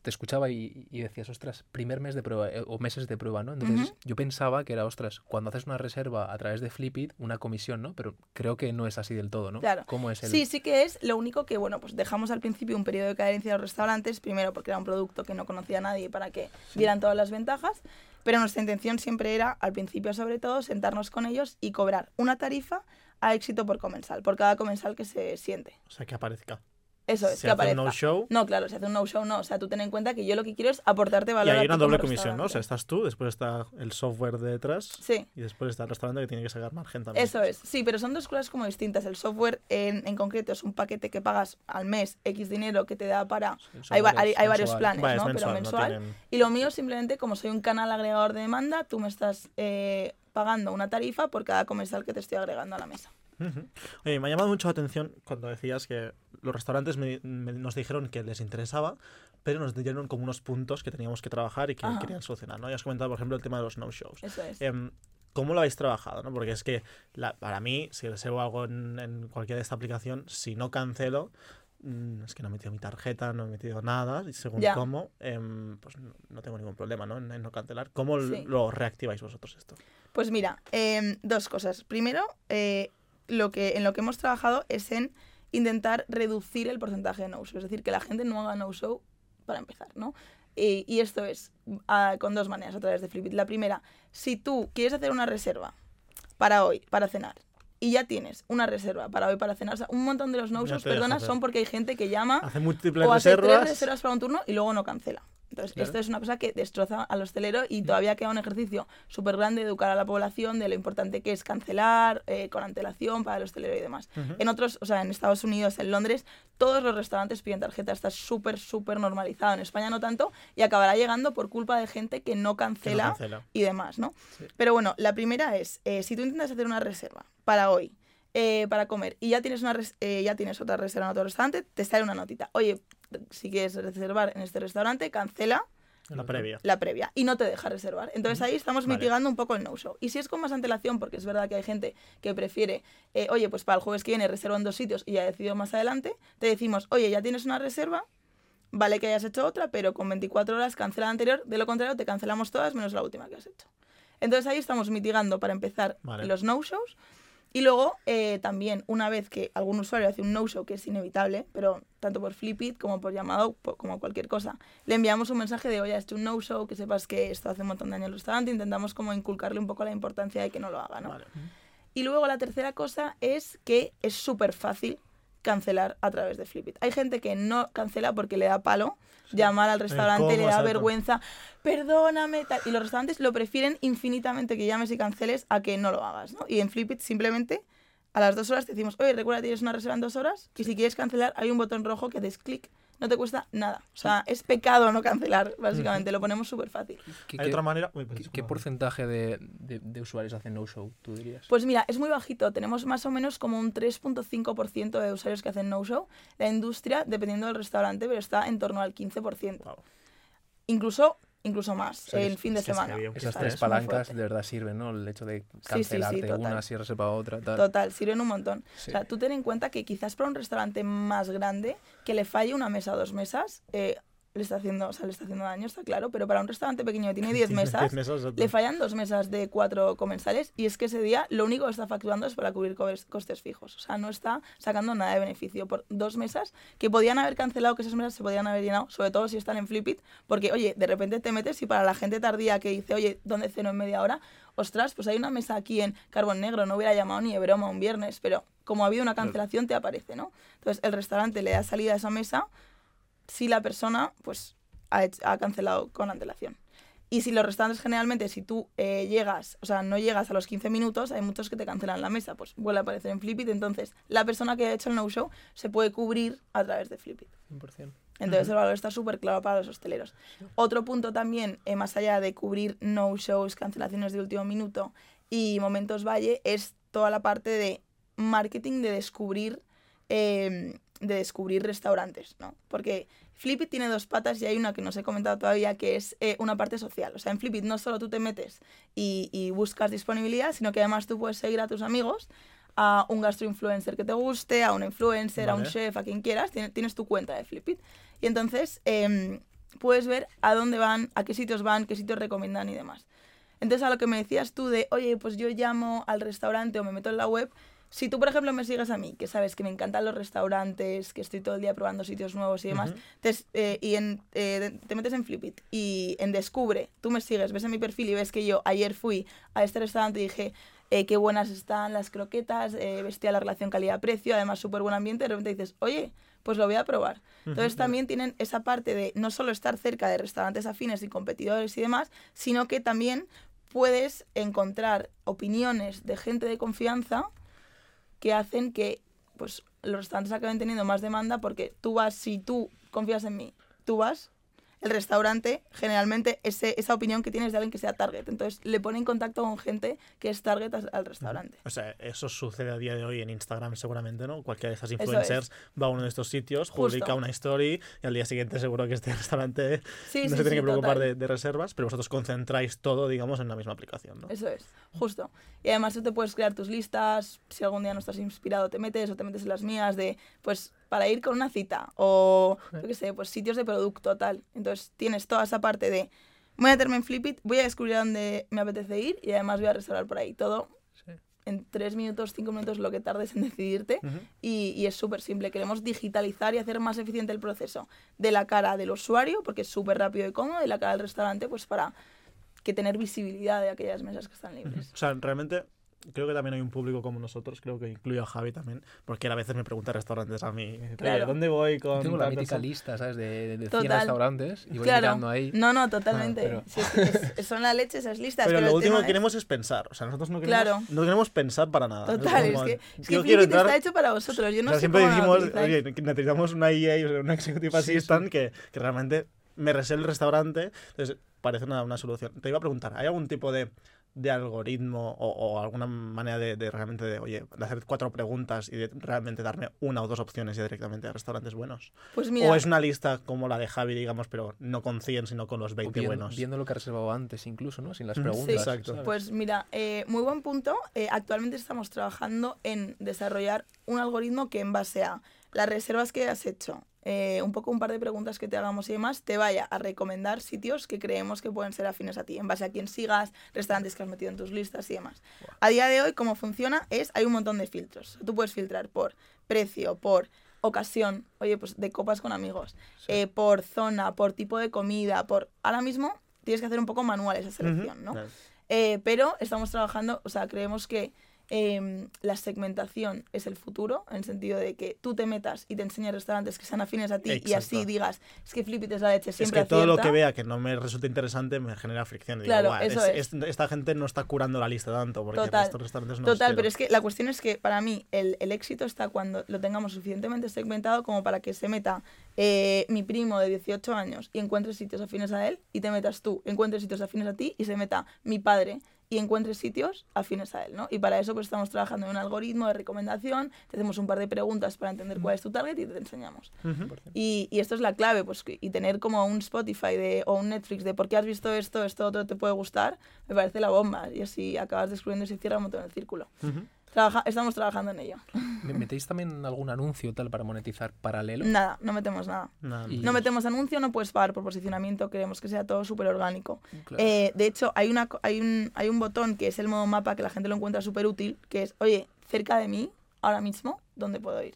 te escuchaba y, y, decías, ostras, primer mes de prueba eh, o meses de prueba, ¿no? Entonces Ujú. yo pensaba que era, ostras, cuando haces una reserva a través de Flipit, una comisión, ¿no? Pero creo que no es así del todo, ¿no? Claro. ¿Cómo es el...? Sí, sí que es. Lo único que, bueno, pues dejamos al principio un periodo de cadencia de los restaurantes, primero porque era un producto que no conocía nadie para que vieran todas las ventajas, pero nuestra intención siempre era, al principio sobre todo, sentarnos con ellos y cobrar una tarifa a éxito por comensal, por cada comensal que se siente. O sea, que aparezca. Eso es, Se que hace un no-show. No, claro, si hace un no-show no. O sea, tú ten en cuenta que yo lo que quiero es aportarte Y valor. a hay una doble comisión, ¿no? O sea, estás tú, después está el software de detrás Sí. y después está el restaurante que tiene que sacar margen también. Eso es, sí, pero son dos cosas como distintas. El software en, en concreto es un paquete que pagas al mes X dinero que te da para... Hay, va- software hay, es hay varios planes, Vale, ¿no? mensual, pero no mensual. tienen- Y lo mío simplemente, como soy un canal agregador de demanda, tú me estás eh, pagando una tarifa por cada comensal que te estoy agregando a la mesa. Ujú. Oye, me ha llamado mucho la atención cuando decías que los restaurantes me- me- nos dijeron que les interesaba, pero nos dieron como unos puntos que teníamos que trabajar y que Ajá. querían solucionar, ¿no? Ya has comentado, por ejemplo, el tema de los no-shows. Eso es. Em, ¿Cómo lo habéis trabajado? ¿no? Porque es que la- para mí, si reservo algo en, en cualquiera de esta aplicación, si no cancelo, mm, es que no he metido mi tarjeta, no he metido nada, y según Ya. cómo, em, pues no, no tengo ningún problema ¿no? en, en no cancelar. ¿Cómo Sí. lo reactiváis vosotros esto? Pues mira, em, dos cosas. Primero, eh, lo que, en lo que hemos trabajado es en intentar reducir el porcentaje de no-show. Es decir, que la gente no haga no-show para empezar, ¿no? Y, y esto es ah, con dos maneras a través de Flipit. La primera, si tú quieres hacer una reserva para hoy, para cenar, y ya tienes una reserva para hoy, para cenar, o sea, un montón de los no-shows, perdona, son porque hay gente que llama Hace múltiples o hace reservas. tres reservas para un turno y luego no cancela. Entonces, Claro. esto es una cosa que destroza al hostelero y todavía queda un ejercicio súper grande de educar a la población de lo importante que es cancelar eh, con antelación para el hostelero y demás. En otros, o sea, en Estados Unidos, en Londres, todos los restaurantes piden tarjeta. Está súper, súper normalizado. En España no tanto y acabará llegando por culpa de gente que no que no cancela cancela. y demás, ¿no? Sí. Pero bueno, la primera es, eh, si tú intentas hacer una reserva para hoy, eh, para comer, y ya tienes, una res- eh, ya tienes otra reserva en otro restaurante, te sale una notita. Oye, si quieres reservar en este restaurante, cancela La previa. la previa y no te deja reservar. Entonces ahí estamos Vale. mitigando un poco el no-show. Y si es con más antelación, porque es verdad que hay gente que prefiere, eh, oye, pues para el jueves que viene reservo en dos sitios y ya decidido más adelante, te decimos, oye, ya tienes una reserva, vale que hayas hecho otra, pero con 24 horas cancela la anterior, de lo contrario te cancelamos todas menos la última que has hecho. Entonces ahí estamos mitigando para empezar Vale. los no-shows. Y luego, eh, también, una vez que algún usuario hace un no-show, que es inevitable, pero tanto por Flipit como por llamado, como cualquier cosa, le enviamos un mensaje de, oye, has hecho un no-show, que sepas que esto hace un montón de daño al restaurante, intentamos como inculcarle un poco la importancia de que no lo haga, ¿no? Vale. Y luego la tercera cosa es que es súper fácil cancelar a través de Flipit. Hay gente que no cancela porque le da palo llamar al restaurante, cómo, le da vergüenza, perdóname, tal. Y los restaurantes lo prefieren infinitamente que llames y canceles a que no lo hagas, ¿no? Y en Flipit simplemente a las dos horas te decimos, oye, recuerda, tienes una reserva en dos horas y si quieres cancelar hay un botón rojo que des clic. No te cuesta nada. O sea, es pecado no cancelar, básicamente. Lo ponemos súper fácil. ¿Qué, Hay qué- otra manera. Uy, qué- porcentaje de, de- de usuarios hacen no-show, tú dirías? Pues mira, es muy bajito. Tenemos más o menos como un 3.5% de usuarios que hacen no-show. La industria, dependiendo del restaurante, pero está en torno al 15%. Guau. Incluso, incluso más, sea, el es- fin de semana. Esas tres palancas de verdad sirven, ¿no? El hecho de sí, sí, cancelarte total. una si reserva otra, tal. Total, sirven un montón. Sí. O sea, tú ten en cuenta que quizás para un restaurante más grande, que le falle una mesa o dos mesas, eh, le está haciendo, o sea, le está haciendo daño, está claro, pero para un restaurante pequeño que tiene 10 Tiene mesas, diez mesas, exacto. le fallan dos mesas de cuatro comensales y es que ese día lo único que está facturando es para cubrir costes fijos. O sea, no está sacando nada de beneficio por dos mesas que podían haber cancelado, que esas mesas se podían haber llenado, sobre todo si están en Flipit, porque, oye, de repente te metes y para la gente tardía que dice, oye, ¿dónde ceno en media hora? Ostras, pues hay una mesa aquí en Carbón Negro, no hubiera llamado ni de broma un viernes, pero como ha habido una cancelación te aparece, ¿no? Entonces el restaurante le da salida a esa mesa si la persona, pues, ha, cancelado con antelación. Y si los restaurantes generalmente, si tú eh, llegas, o sea, no llegas a los 15 minutos, hay muchos que te cancelan la mesa, pues vuelve a aparecer en Flipit. Entonces, la persona que ha hecho el no-show se puede cubrir a través de Flipit. 100%. Entonces el valor está súper claro para los hosteleros. Otro punto también, eh, más allá de cubrir no-shows, cancelaciones de último minuto y momentos valle, es toda la parte de marketing, de descubrir, eh, de descubrir restaurantes, ¿no? Porque Flipit tiene dos patas y hay una que no os he comentado todavía, que es eh, una parte social. O sea, en Flipit no solo tú te metes y, y buscas disponibilidad, sino que además tú puedes seguir a tus amigos a un gastroinfluencer que te guste, a un influencer, a un chef, a quien quieras, tienes, tienes tu cuenta de Flipit. Y entonces em, puedes ver a dónde van, a qué sitios van, qué sitios recomiendan y demás. Entonces a lo que me decías tú de, oye, pues yo llamo al restaurante o me meto en la web, si tú, por ejemplo, me sigues a mí, que sabes que me encantan los restaurantes, que estoy todo el día probando sitios nuevos y demás, te, eh, y en, eh, te metes en Flipit y en Descubre, tú me sigues, ves en mi perfil y ves que yo ayer fui a este restaurante y dije, eh, qué buenas están las croquetas, eh, bestial la relación calidad-precio, además súper buen ambiente, de repente dices, oye, pues lo voy a probar. Entonces también tienen esa parte de no solo estar cerca de restaurantes afines y competidores y demás, sino que también puedes encontrar opiniones de gente de confianza que hacen que pues, los restaurantes acaben teniendo más demanda porque tú vas, si tú confías en mí, tú vas, el restaurante, generalmente ese, esa opinión que tienes de alguien que sea target. Entonces le pone en contacto con gente que es target al restaurante. O sea, eso sucede a día de hoy en Instagram seguramente, ¿no? Cualquiera de estas es. influencers va a uno de estos sitios, Justo. publica una story y al día siguiente seguro que este restaurante Sí, no sí, se tiene sí, que preocupar de, de reservas, pero vosotros concentráis todo, digamos, en la misma aplicación, ¿no? Eso es, justo. Y además tú te puedes crear tus listas, si algún día no estás inspirado te metes o te metes en las mías de, pues, para ir con una cita o, yo qué sé, pues sitios de producto, tal. Entonces tienes toda esa parte de, voy a meterme en Flipit, voy a descubrir a dónde me apetece ir y además voy a reservar por ahí. Todo Sí. en tres minutos, cinco minutos, lo que tardes en decidirte. Y, y es súper simple. Queremos digitalizar y hacer más eficiente el proceso de la cara del usuario, porque es súper rápido y cómodo, y la cara del restaurante, pues para que tener visibilidad de aquellas mesas que están libres. O sea, realmente creo que también hay un público como nosotros, creo que incluyo a Javi también, porque él a veces me pregunta restaurantes a mí, "Oye, Claro. ¿dónde voy con Tengo la mítica persona?". lista, ¿sabes? De, de 100 Total. restaurantes y voy Claro. mirando ahí. No, no, totalmente. pero- Sí, es que es- son la leche esas listas. Pero, pero lo último que es- queremos es pensar. O sea, nosotros no queremos, Claro. no queremos pensar para nada. Total, es como, que, es que quiero entrar. está hecho para vosotros. Yo no o sea, sé siempre decimos, oye, necesitamos una EA, o sea, una Executive Sí, sí. Assistant que, que realmente me reserve el restaurante. Entonces, parece una, una solución. Te iba a preguntar, ¿hay algún tipo de, de algoritmo o, o alguna manera de, de realmente, de, oye, de hacer cuatro preguntas y de realmente darme una o dos opciones ya directamente a restaurantes buenos? Pues mira, ¿O es una lista como la de Javi, digamos, pero no con 100, sino con los O 20 viendo, buenos? viendo lo que he reservado antes, incluso, ¿no? Sin las sí, preguntas. exacto. ¿sabes? Pues mira, eh, muy buen punto. Eh, actualmente estamos trabajando en desarrollar un algoritmo que en base a las reservas que has hecho, eh, un poco un par de preguntas que te hagamos y demás, te vaya a recomendar sitios que creemos que pueden ser afines a ti, en base a quién sigas, restaurantes que has metido en tus listas y demás. A día de hoy, cómo funciona es, hay un montón de filtros. Tú puedes filtrar por precio, por ocasión, oye, pues de copas con amigos, eh, por zona, por tipo de comida, por... Ahora mismo tienes que hacer un poco manual esa selección, ¿no? Eh, pero estamos trabajando, o sea, creemos que em, la segmentación es el futuro, en el sentido de que tú te metas y te enseñes restaurantes que sean afines a ti y así digas, es que Flipit es la leche, Es siempre que todo lo acierta". que vea que no me resulta interesante me genera fricción. Digo, Claro, "Buah, eso es- es. es- esta gente no está curando la lista tanto porque Total. estos restaurantes no Total, pero quiero". es que la cuestión es que para mí el, el éxito está cuando lo tengamos suficientemente segmentado como para que se meta eh, mi primo de 18 años y encuentre sitios afines a él y te metas tú, encuentres sitios afines a ti y se meta mi padre y encuentres sitios afines a él, ¿no? Y para eso pues estamos trabajando en un algoritmo de recomendación, te hacemos un par de preguntas para entender cuál es tu target y te enseñamos. Y, y esto es la clave, pues, y tener como un Spotify de, o un Netflix de por qué has visto esto, esto otro te puede gustar, me parece la bomba. Y así acabas descubriendo y se cierra un montón el círculo. Trabaja, estamos trabajando en ello. ¿Me- ¿Metéis también algún anuncio tal para monetizar paralelo? Nada, no metemos nada. Nada, Y- No metemos anuncio, no puedes pagar por posicionamiento, queremos que sea todo súper orgánico. Claro. Eh, de hecho, hay, una, hay, un, hay un botón que es el modo mapa que la gente lo encuentra súper útil, que es, oye, cerca de mí, ahora mismo, ¿dónde puedo ir?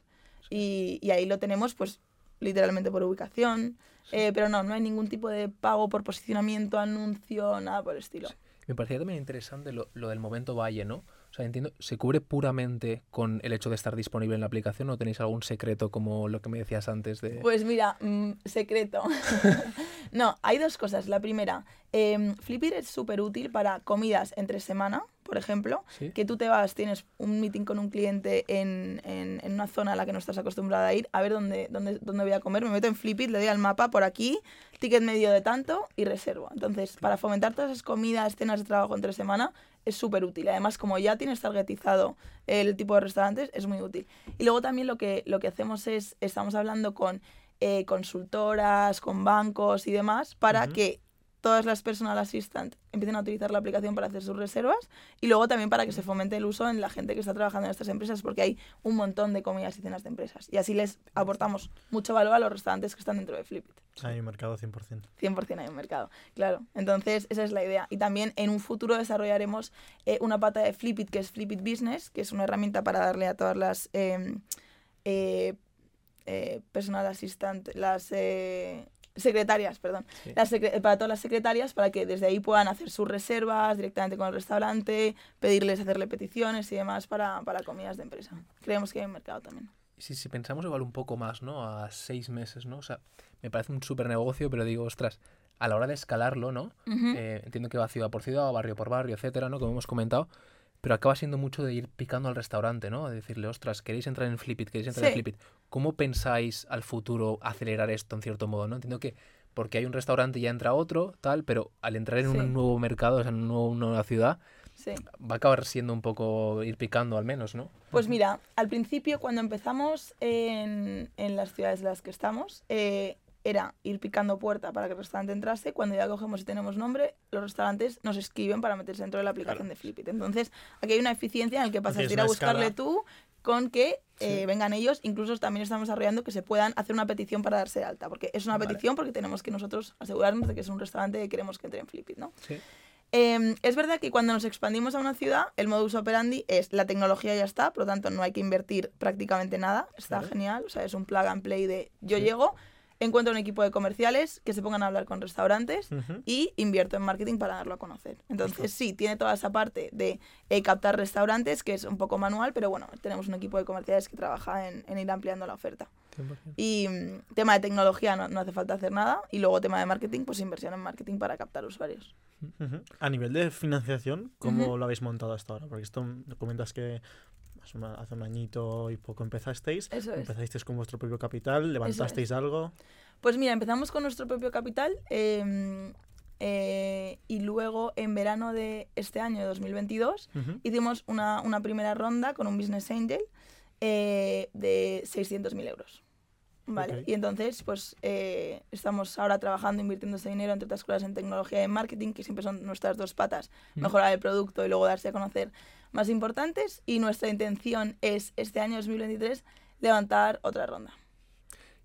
Y, y ahí lo tenemos, pues, literalmente por ubicación. Eh, pero no, no hay ningún tipo de pago por posicionamiento, anuncio, nada por el estilo. Me parecía también interesante lo, lo del momento valle, ¿no? O sea, entiendo, ¿se cubre puramente con el hecho de estar disponible en la aplicación o tenéis algún secreto como lo que me decías antes de... Pues mira, mm, secreto. no, hay dos cosas. La primera, eh, Flipit es súper útil para comidas entre semana, por ejemplo, ¿Sí? que tú te vas, tienes un meeting con un cliente en, en, en una zona a la que no estás acostumbrada a ir, a ver dónde, dónde, dónde voy a comer, me meto en Flipit, le doy al mapa por aquí, ticket medio de tanto y reservo. Entonces, para fomentar todas esas comidas, cenas de trabajo entre semana, es súper útil. Además, como ya tienes targetizado el tipo de restaurantes, es muy útil. Y luego también lo que, lo que hacemos es, estamos hablando con eh, consultoras, con bancos y demás, para que todas las personal assistant empiecen a utilizar la aplicación para hacer sus reservas y luego también para que se fomente el uso en la gente que está trabajando en estas empresas porque hay un montón de comidas y cenas de empresas y así les aportamos mucho valor a los restaurantes que están dentro de Flipit. Hay un mercado 100%. 100% hay un mercado, claro. Entonces, esa es la idea. Y también en un futuro desarrollaremos eh, una pata de Flipit, que es Flipit Business, que es una herramienta para darle a todas las eh, eh, eh, personal assistant, las eh, secretarias, perdón, Sí. las secre- para todas las secretarias, para que desde ahí puedan hacer sus reservas directamente con el restaurante, pedirles hacerle peticiones y demás para, para comidas de empresa. Creemos que hay un mercado también. Si, si pensamos igual un poco más, ¿no? A seis meses, ¿no? O sea, me parece un súper negocio, pero digo, ostras, a la hora de escalarlo, ¿no? Eh, entiendo que va ciudad por ciudad, barrio por barrio, etcétera, ¿no? Como hemos comentado. Pero acaba siendo mucho de ir picando al restaurante, ¿no? De decirle, ostras, ¿queréis entrar en Flipit? ¿Queréis entrar en. Flipit? ¿Cómo pensáis al futuro acelerar esto en cierto modo, no? Entiendo que porque hay un restaurante ya entra otro, tal, pero al entrar en Sí. un nuevo mercado, o sea, en una nueva ciudad, Sí. va a acabar siendo un poco ir picando al menos, ¿no? Pues mira, al principio cuando empezamos en, en las ciudades en las que estamos, eh, era ir picando puerta para que el restaurante entrase. Cuando ya cogemos y tenemos nombre, los restaurantes nos escriben para meterse dentro de la aplicación de Flipit. Entonces, aquí hay una eficiencia en la que pasas de ir a buscarle escala. tú con que eh, Sí. vengan ellos. Incluso también estamos desarrollando que se puedan hacer una petición para darse de alta. Porque es una Vale. petición porque tenemos que nosotros asegurarnos de que es un restaurante que queremos que entre en Flipit, ¿no? Sí. Eh, es verdad que cuando nos expandimos a una ciudad, el modus operandi es la tecnología ya está, por lo tanto no hay que invertir prácticamente nada, está genial, o sea, es un plug and play de yo Sí. llego, encuentro un equipo de comerciales que se pongan a hablar con restaurantes Ujú. y invierto en marketing para darlo a conocer. Entonces sí, tiene toda esa parte de eh, captar restaurantes, que es un poco manual, pero bueno, tenemos un equipo de comerciales que trabaja en, en ir ampliando la oferta. 100%. Y mm, tema de tecnología no, no hace falta hacer nada, y luego tema de marketing, pues inversión en marketing para captar usuarios. Ujú. A nivel de financiación, ¿cómo lo habéis montado hasta ahora? Porque esto me comentas que una- hace un añito y poco empezasteis. Eso es. Empezasteis con vuestro propio capital, levantasteis algo. Pues mira, empezamos con nuestro propio capital eh, eh, y luego en verano de este año, de 2022, Ujú. hicimos una, una primera ronda con un business angel eh, de 600.000 euros. ¿Vale? Ok. Y entonces, pues eh, estamos ahora trabajando, invirtiendo ese dinero, entre otras cosas, en tecnología y en marketing, que siempre son nuestras dos patas, mejorar el producto y luego darse a conocer más importantes. Y nuestra intención es, este año 2023, levantar otra ronda.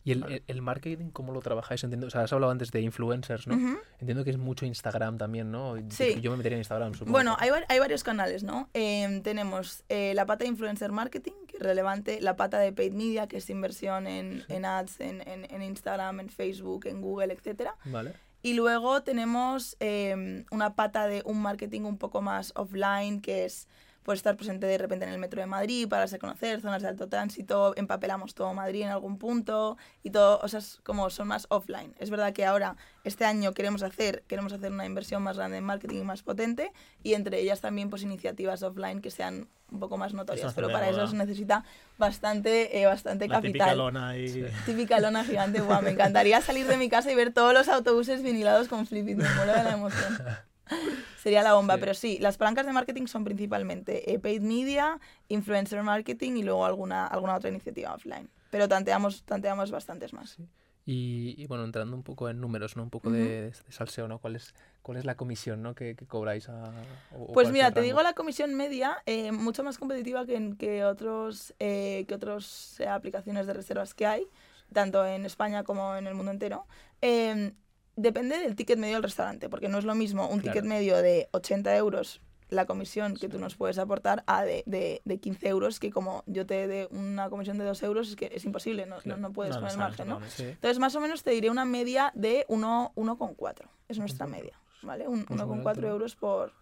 ¿Y el, el- el marketing cómo lo trabajáis? Entiendo, o sea, has hablado antes de influencers, ¿no? Entiendo que es mucho Instagram también, ¿no? Sí. Yo me metería en Instagram, supongo. Bueno, hay, hay varios canales, ¿no? Em, tenemos eh, la pata de influencer marketing, que es relevante, la pata de paid media, que es inversión en, en ads, en, en- en Instagram, en Facebook, en Google, etcétera. Vale. Y luego tenemos em, una pata de un marketing un poco más offline, que es pues, estar presente de repente en el metro de Madrid para a conocer, zonas de alto tránsito, empapelamos todo Madrid en algún punto y todo, o sea, es como son más offline. Es verdad que ahora, este año queremos hacer, queremos hacer una inversión más grande en marketing y más potente y entre ellas también pues iniciativas offline que sean un poco más notorias, pero para eso se necesita bastante, eh, bastante La típica capital. lona y... Típica lona gigante, guau, me encantaría salir de mi casa y ver todos los autobuses vinilados con Flipit, me muero de la emoción. Sería la bomba, Sí. pero sí, las palancas de marketing son principalmente eh, paid media, influencer marketing y luego alguna, alguna otra iniciativa offline. Pero tanteamos, tanteamos bastantes más. Sí. Y, y, bueno, entrando un poco en números, ¿no? Un poco de, de salseo, ¿no? ¿Cuál es, cuál es la comisión, ¿no? Que, que cobráis a... o- Pues mira, te digo la comisión media, eh, mucho más competitiva que, en- que otros, eh, que otros eh, aplicaciones de reservas que hay, tanto en España como en el mundo entero. Depende del ticket medio del restaurante, porque no es lo mismo un Claro. ticket medio de 80 euros la comisión que tú nos puedes aportar a de, de, de 15 euros, que como yo te dé una comisión de 2 euros, es que es imposible, no, no- Claro. no puedes No, no con el está, margen, ¿no? Sí. Entonces, más o menos te diré una media de 1,4. Es nuestra 1,4. media, ¿vale? Un- Pues muy 1,4 alto, ¿no? euros por,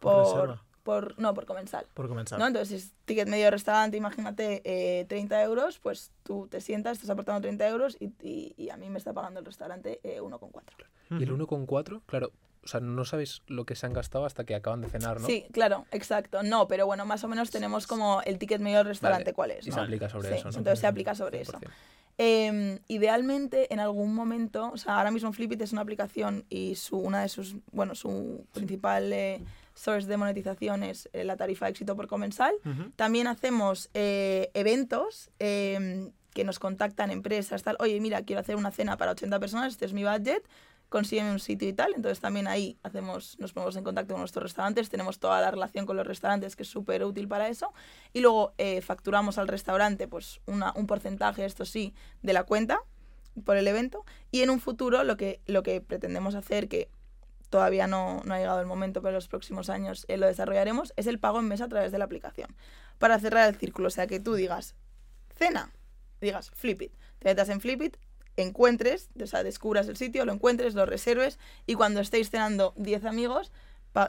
Por. Por, no, por comensal. Por comenzar. ¿no? Entonces, si es ticket medio de restaurante, imagínate eh, 30 euros, pues tú te sientas, estás aportando 30 euros y, y- y a mí me está pagando el restaurante eh, 1,4. Y el 1,4, claro, o sea, no sabes lo que se han gastado hasta que acaban de cenar, ¿no? Sí, claro, exacto. No, pero bueno, más o menos tenemos como el ticket medio del restaurante Vale, cuál es. Y se ¿no? aplica sobre Sí, eso, ¿no? entonces se aplica sobre eso. 100%. Eh, idealmente, en algún momento, o sea, ahora mismo Flipit es una aplicación y su, una de sus, bueno, su principal eh, source de monetización es eh, la tarifa de éxito por comensal. Ujú. También hacemos eh, eventos eh, que nos contactan empresas, tal, oye, mira, quiero hacer una cena para 80 personas, este es mi budget, consígueme un sitio y tal. Entonces también ahí hacemos, nos ponemos en contacto con nuestros restaurantes, tenemos toda la relación con los restaurantes que es súper útil para eso. Y luego eh, facturamos al restaurante pues una, un porcentaje, esto sí, de la cuenta por el evento. Y en un futuro lo que, lo que pretendemos hacer, que todavía no, no ha llegado el momento, pero en los próximos años eh, lo desarrollaremos, es el pago en mesa a través de la aplicación. Para cerrar el círculo, o sea, que tú digas, cena, digas, Flipit, te metas en Flipit, encuentres, o sea, descubras el sitio, lo encuentres, lo reserves y cuando estéis cenando 10 amigos,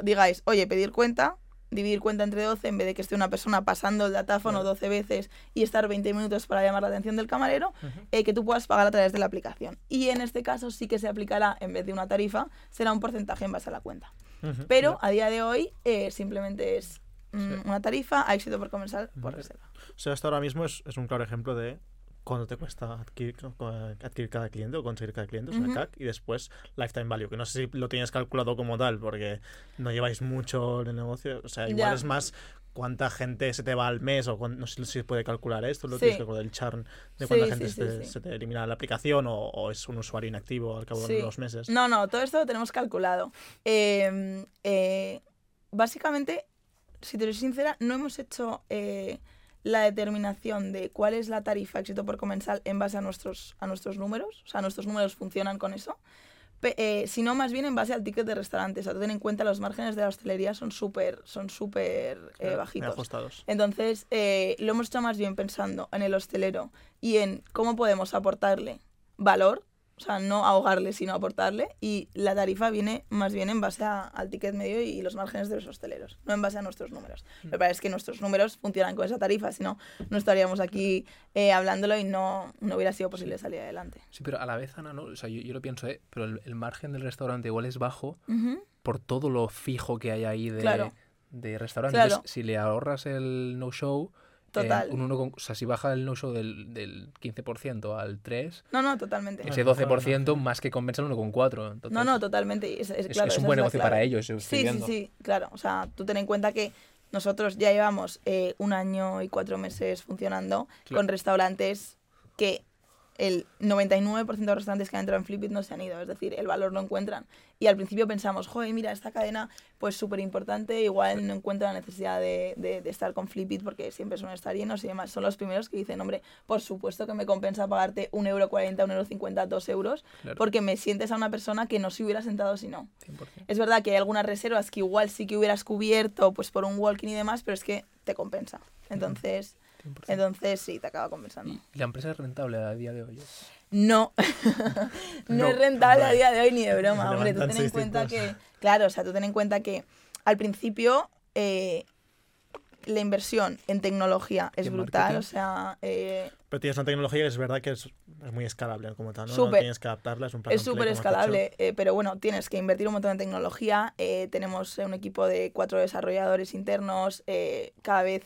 digáis, oye, pedir cuenta, dividir cuenta entre 12 en vez de que esté una persona pasando el datáfono 12 veces y estar 20 minutos para llamar la atención del camarero, eh, que tú puedas pagar a través de la aplicación. Y en este caso sí que se aplicará, en vez de una tarifa, será un porcentaje en base a la cuenta. Pero a día de hoy eh, simplemente es mm, Sí. una tarifa a éxito por comensal por reserva. O sea, esto ahora mismo es, es un claro ejemplo de cuánto te cuesta adquirir, cada cliente o conseguir cada cliente, o sea, Ujú. CAC, y después lifetime value, que no sé si lo tienes calculado como tal, porque no lleváis mucho en el negocio, o sea, igual Ya. es más cuánta gente se te va al mes, o no sé si se puede calcular esto, lo Sí. tienes que calcular el churn de cuánta sí, gente sí, se, te, se te elimina la aplicación, o, o es un usuario inactivo al cabo de los meses. No, no, todo esto lo tenemos calculado. Eh, eh, básicamente, si te soy sincera, no hemos hecho eh, la determinación de cuál es la tarifa éxito por comensal en base a nuestros, a nuestros números. O sea, nuestros números funcionan con eso. Eh, sino más bien en base al ticket de restaurante. O sea, ten en cuenta los márgenes de la hostelería son súper son súper eh, bajitos. ajustados. Entonces, eh, lo hemos hecho más bien pensando en el hostelero y en cómo podemos aportarle valor, o sea, no ahogarle, sino aportarle, y la tarifa viene más bien en base a- al ticket medio y los márgenes de los hosteleros, no en base a nuestros números. Lo que pasa es que nuestros números funcionan con esa tarifa, si no, no estaríamos aquí eh, hablándolo y no, no hubiera sido posible salir adelante. Sí, pero a la vez, Ana, ¿no? O sea, yo, yo lo pienso, ¿eh? Pero el, el margen del restaurante igual es bajo por todo lo fijo que hay ahí de, Claro. de restaurante. Claro. Entonces, si le ahorras el no-show, eh, Total. un uno con- o sea, si baja el no-show del, del 15% al 3%, No, no, totalmente. ese Bueno, claro, 12% más que compensa el 1,4%. Entonces, No, no, totalmente. Es, es- es, claro, es un esa buen negocio para ellos, Sí, sí, sí, claro. O sea, tú ten en cuenta que nosotros ya llevamos eh, un año y cuatro meses funcionando Claro. con restaurantes que el 99% de los restaurantes que han entrado en Flipit no se han ido, es decir, el valor lo encuentran. Y al principio pensamos, joder, mira, esta cadena pues súper importante, igual no encuentra la necesidad de, de- de estar con Flipit porque siempre suelen estar llenos y demás. Son los primeros que dicen, hombre, por supuesto que me compensa pagarte 1,40€, 1,50€, 2 euros, Claro. porque me sientes a una persona que no se hubiera sentado si no. 100%. Es verdad que hay algunas reservas que igual sí que hubieras cubierto pues por un walking y demás, pero es que te compensa. Entonces, 100%. entonces sí, te acaba compensando. ¿Y la empresa es rentable a día de hoy? No, no, No, es rentable a día de hoy ni de broma, hombre. Tú ten en cuenta tipos. que, claro, o sea, tú ten en cuenta que al principio eh, la inversión en tecnología es brutal, marketing. o sea, eh, Pero tienes una tecnología que es verdad que es, es muy escalable como tal, ¿no? Tienes que adaptarla, es un plan Es súper escalable, eh, pero bueno, tienes que invertir un montón en tecnología. eh, tenemos un equipo de cuatro desarrolladores internos. eh, cada vez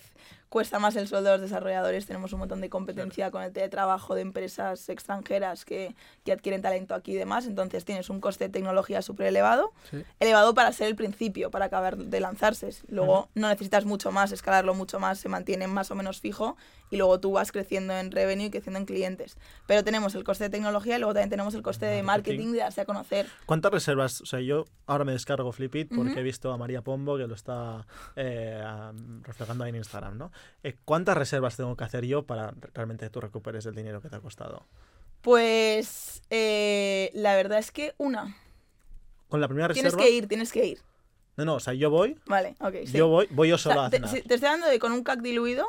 cuesta más el sueldo de los desarrolladores. Tenemos un montón de competencia con el teletrabajo de empresas extranjeras que, que adquieren talento aquí y demás. Entonces tienes un coste de tecnología súper elevado. Sí. Elevado para ser el principio, para acabar de lanzarse. Luego no necesitas mucho más, escalarlo mucho más, se mantiene más o menos fijo y luego tú vas creciendo en revenue y creciendo en clientes. Pero tenemos el coste de tecnología y luego también tenemos el coste de Marketing. de darse a conocer. ¿Cuántas reservas? O sea, yo ahora me descargo Flipit porque Ujú. he visto a María Pombo que lo está eh, reflejando ahí en Instagram, ¿no? Eh, ¿Cuántas reservas tengo que hacer yo para re- realmente tú recuperes el dinero que te ha costado? Pues eh, la verdad es que una. Con la primera Tienes reserva. que ir, tienes que ir. No, no, o sea, yo voy, Vale, ok. sí. yo voy, voy yo O sea, solo a te, cenar. si- te estoy hablando de con un CAC diluido,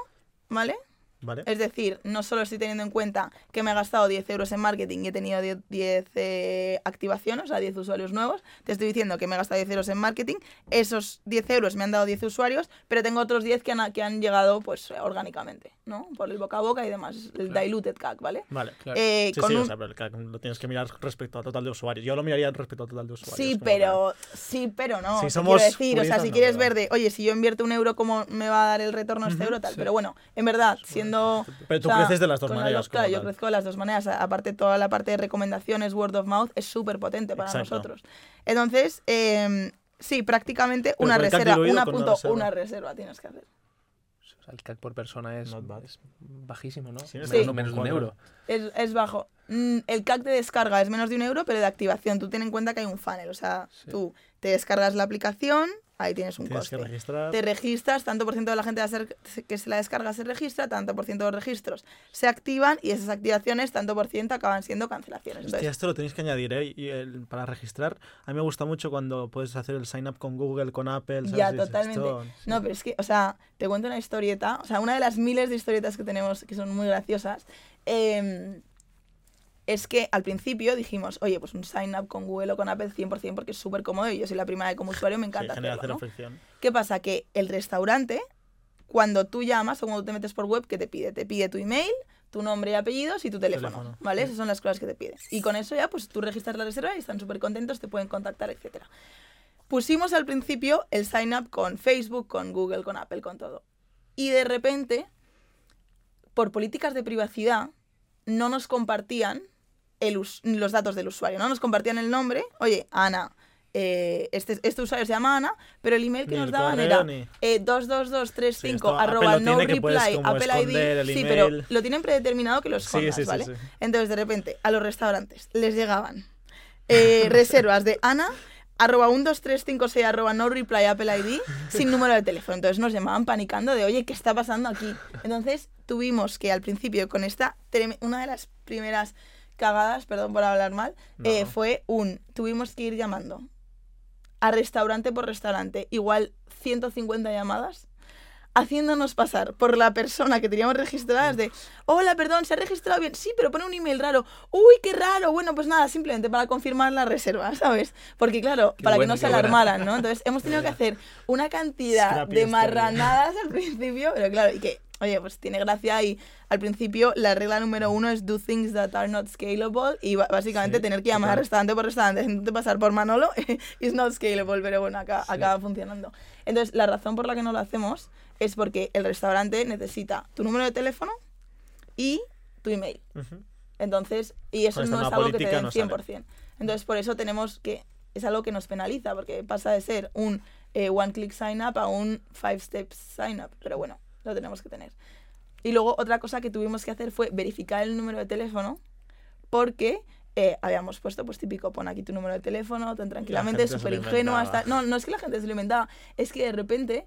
¿vale? ¿Vale? Es decir, no solo estoy teniendo en cuenta que me he gastado 10 euros en marketing y he tenido 10, 10, eh, activaciones, o sea, 10 usuarios nuevos, te estoy diciendo que me he gastado 10 euros en marketing, esos 10 euros me han dado 10 usuarios, pero tengo otros 10 que han, que han llegado pues orgánicamente, ¿no? Por el boca a boca y demás, el Claro. diluted CAC, ¿vale? Vale. Claro. Eh, Sí, con sí, un- o sea, pero el CAC lo tienes que mirar respecto al total de usuarios. Yo lo miraría respecto al total de usuarios. Sí, pero sí, pero no. Si somos quiero decir, o sea, si no, quieres ver de, oye, si yo invierto un euro, ¿cómo me va a dar el retorno este euro? Tal. sí. Pero bueno, en verdad, siendo. Pero tú o sea, creces de las dos maneras, Claro, como yo tal. crezco de las dos maneras. Aparte, toda la parte de recomendaciones, word of mouth, es súper potente para Exacto. nosotros. Entonces, eh, sí, prácticamente Pero una reserva, una con una punto, reserva. una reserva tienes que hacer. O sea, el CAC por persona es, bajísimo, ¿no? Sí, menos, Sí. menos de un euro. Es, es bajo. Mm, El CAC de descarga es menos de un euro, pero de activación. Tú ten en cuenta que hay un funnel. O sea, Sí. tú te descargas la aplicación, ahí tienes un Tienes que coste. registrar. te registras, tanto por ciento de la gente que se la descarga se registra, tanto por ciento de los registros se activan y esas activaciones, tanto por ciento, acaban siendo cancelaciones. Hostia, Entonces, esto lo tenéis que añadir, ¿eh? Y el- para registrar, a mí me gusta mucho cuando puedes hacer el sign up con Google, con Apple. ¿sabes? ya, totalmente. esto- No, pero es que, o sea, te cuento una historieta, o sea, una de las miles de historietas que tenemos que son muy graciosas, eh, es que al principio dijimos, oye, pues un sign up con Google o con Apple 100% porque es súper cómodo y yo soy la primera que como usuario me encanta. ¿Qué pasa? Que el restaurante, cuando tú llamas o cuando te metes por web, ¿qué te pide? Te pide tu email, tu nombre y apellidos y tu teléfono, Teléfono. ¿vale? Esas son las cosas que te pide. Y con eso ya, pues tú registras la reserva y están súper contentos, te pueden contactar, etcétera. Pusimos al principio el sign up con Facebook, con Google, con Apple, con todo. Y de repente, por políticas de privacidad, no nos compartían el los datos del usuario, ¿no? Nos compartían el nombre, oye, Ana, eh, este, este usuario se llama Ana, pero el email que nos daban era eh, 22235 Sí, arroba no reply, Apple ID. Sí, pero lo tienen predeterminado que lo Sí, escondas, sí, sí, ¿vale? Entonces, de repente, a los restaurantes les llegaban eh, reservas de Ana, arroba 12356, arroba no reply Apple ID, sin número de teléfono. Entonces nos llamaban panicando de, oye, ¿qué está pasando aquí? Entonces tuvimos que al principio, con esta, una de las primeras cagadas, perdón por hablar mal, eh, fue un, tuvimos que ir llamando a restaurante por restaurante, igual 150 llamadas, haciéndonos pasar por la persona que teníamos registradas de, hola, perdón, se ha registrado bien, sí, pero pone un email raro, uy, qué raro, bueno, pues nada, simplemente para confirmar la reserva, ¿sabes? Porque claro, Qué para buena, que no se buena. alarmaran, ¿no? Entonces hemos tenido que hacer una cantidad Scrappy de marranadas al principio, pero claro, y que, oye, pues tiene gracia y al principio la regla número uno es do things that are not scalable y básicamente Sí, tener que llamar a total. restaurante por restaurante, pasar por Manolo, is not scalable, pero bueno, acá, acaba funcionando. Entonces, la razón por la que no lo hacemos es porque el restaurante necesita tu número de teléfono y tu email. Ujú. Entonces, y eso no es algo que te den no sale. 100%. Entonces, por eso tenemos que, es algo que nos penaliza, porque pasa de ser un eh, one-click sign-up a un five-step sign-up. Pero bueno, lo tenemos que tener. Y luego otra cosa que tuvimos que hacer fue verificar el número de teléfono, porque eh, habíamos puesto, pues típico, pon aquí tu número de teléfono, tan tranquilamente, súper ingenua. Hasta... No, no es que la gente se lo inventaba, es que de repente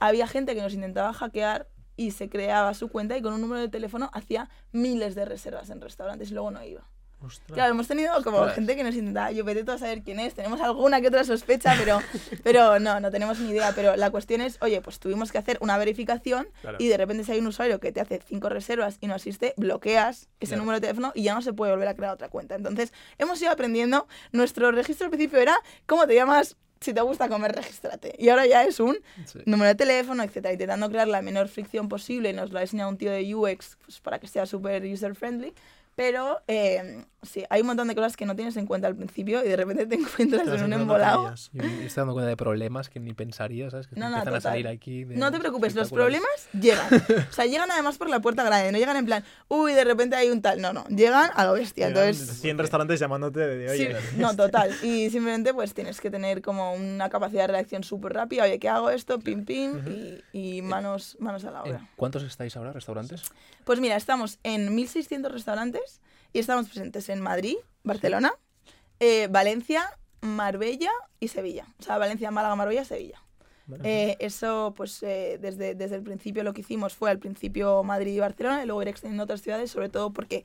había gente que nos intentaba hackear y se creaba su cuenta y con un número de teléfono hacía miles de reservas en restaurantes y luego no iba. Ostras. Claro, hemos tenido como Ostras. gente que nos intentaba, yo vete a saber quién es, tenemos alguna que otra sospecha, pero, pero no, no tenemos ni idea. Pero la cuestión es, oye, pues tuvimos que hacer una verificación Claro. y de repente si hay un usuario que te hace cinco reservas y no asiste, bloqueas ese Claro. número de teléfono y ya no se puede volver a crear otra cuenta. Entonces, hemos ido aprendiendo, nuestro registro al principio era, ¿cómo te llamas? Si te gusta comer, regístrate. Y ahora ya es un Sí. número de teléfono, etcétera, intentando crear la menor fricción posible. Nos lo ha diseñado un tío de UX pues, para que sea súper user friendly. Pero eh, sí, hay un montón de cosas que no tienes en cuenta al principio y de repente te encuentras Te en un embolado. me estoy dando cuenta de problemas que ni pensaría, ¿sabes? Que No, no, empiezan a total. salir aquí. de No te preocupes, los problemas llegan. O sea, llegan además por la puerta grande, no llegan en plan, uy, de repente hay un tal. No, no, llegan a lo bestia. Llegan Entonces, 100 restaurantes llamándote de, Sí, oye, no, total. Y simplemente pues tienes que tener como una capacidad de reacción súper rápida. Oye, ¿qué hago esto? Pim, pim. Y, y manos, manos a la ¿En obra. cuántos estáis ahora, restaurantes? Pues mira, estamos en 1.600 restaurantes y estamos presentes en Madrid, Barcelona, eh, Valencia, Marbella y Sevilla. O sea, Valencia, Málaga, Marbella, Sevilla. Eh, eso, pues eh, desde, desde el principio lo que hicimos fue al principio Madrid y Barcelona y luego ir extendiendo otras ciudades, sobre todo porque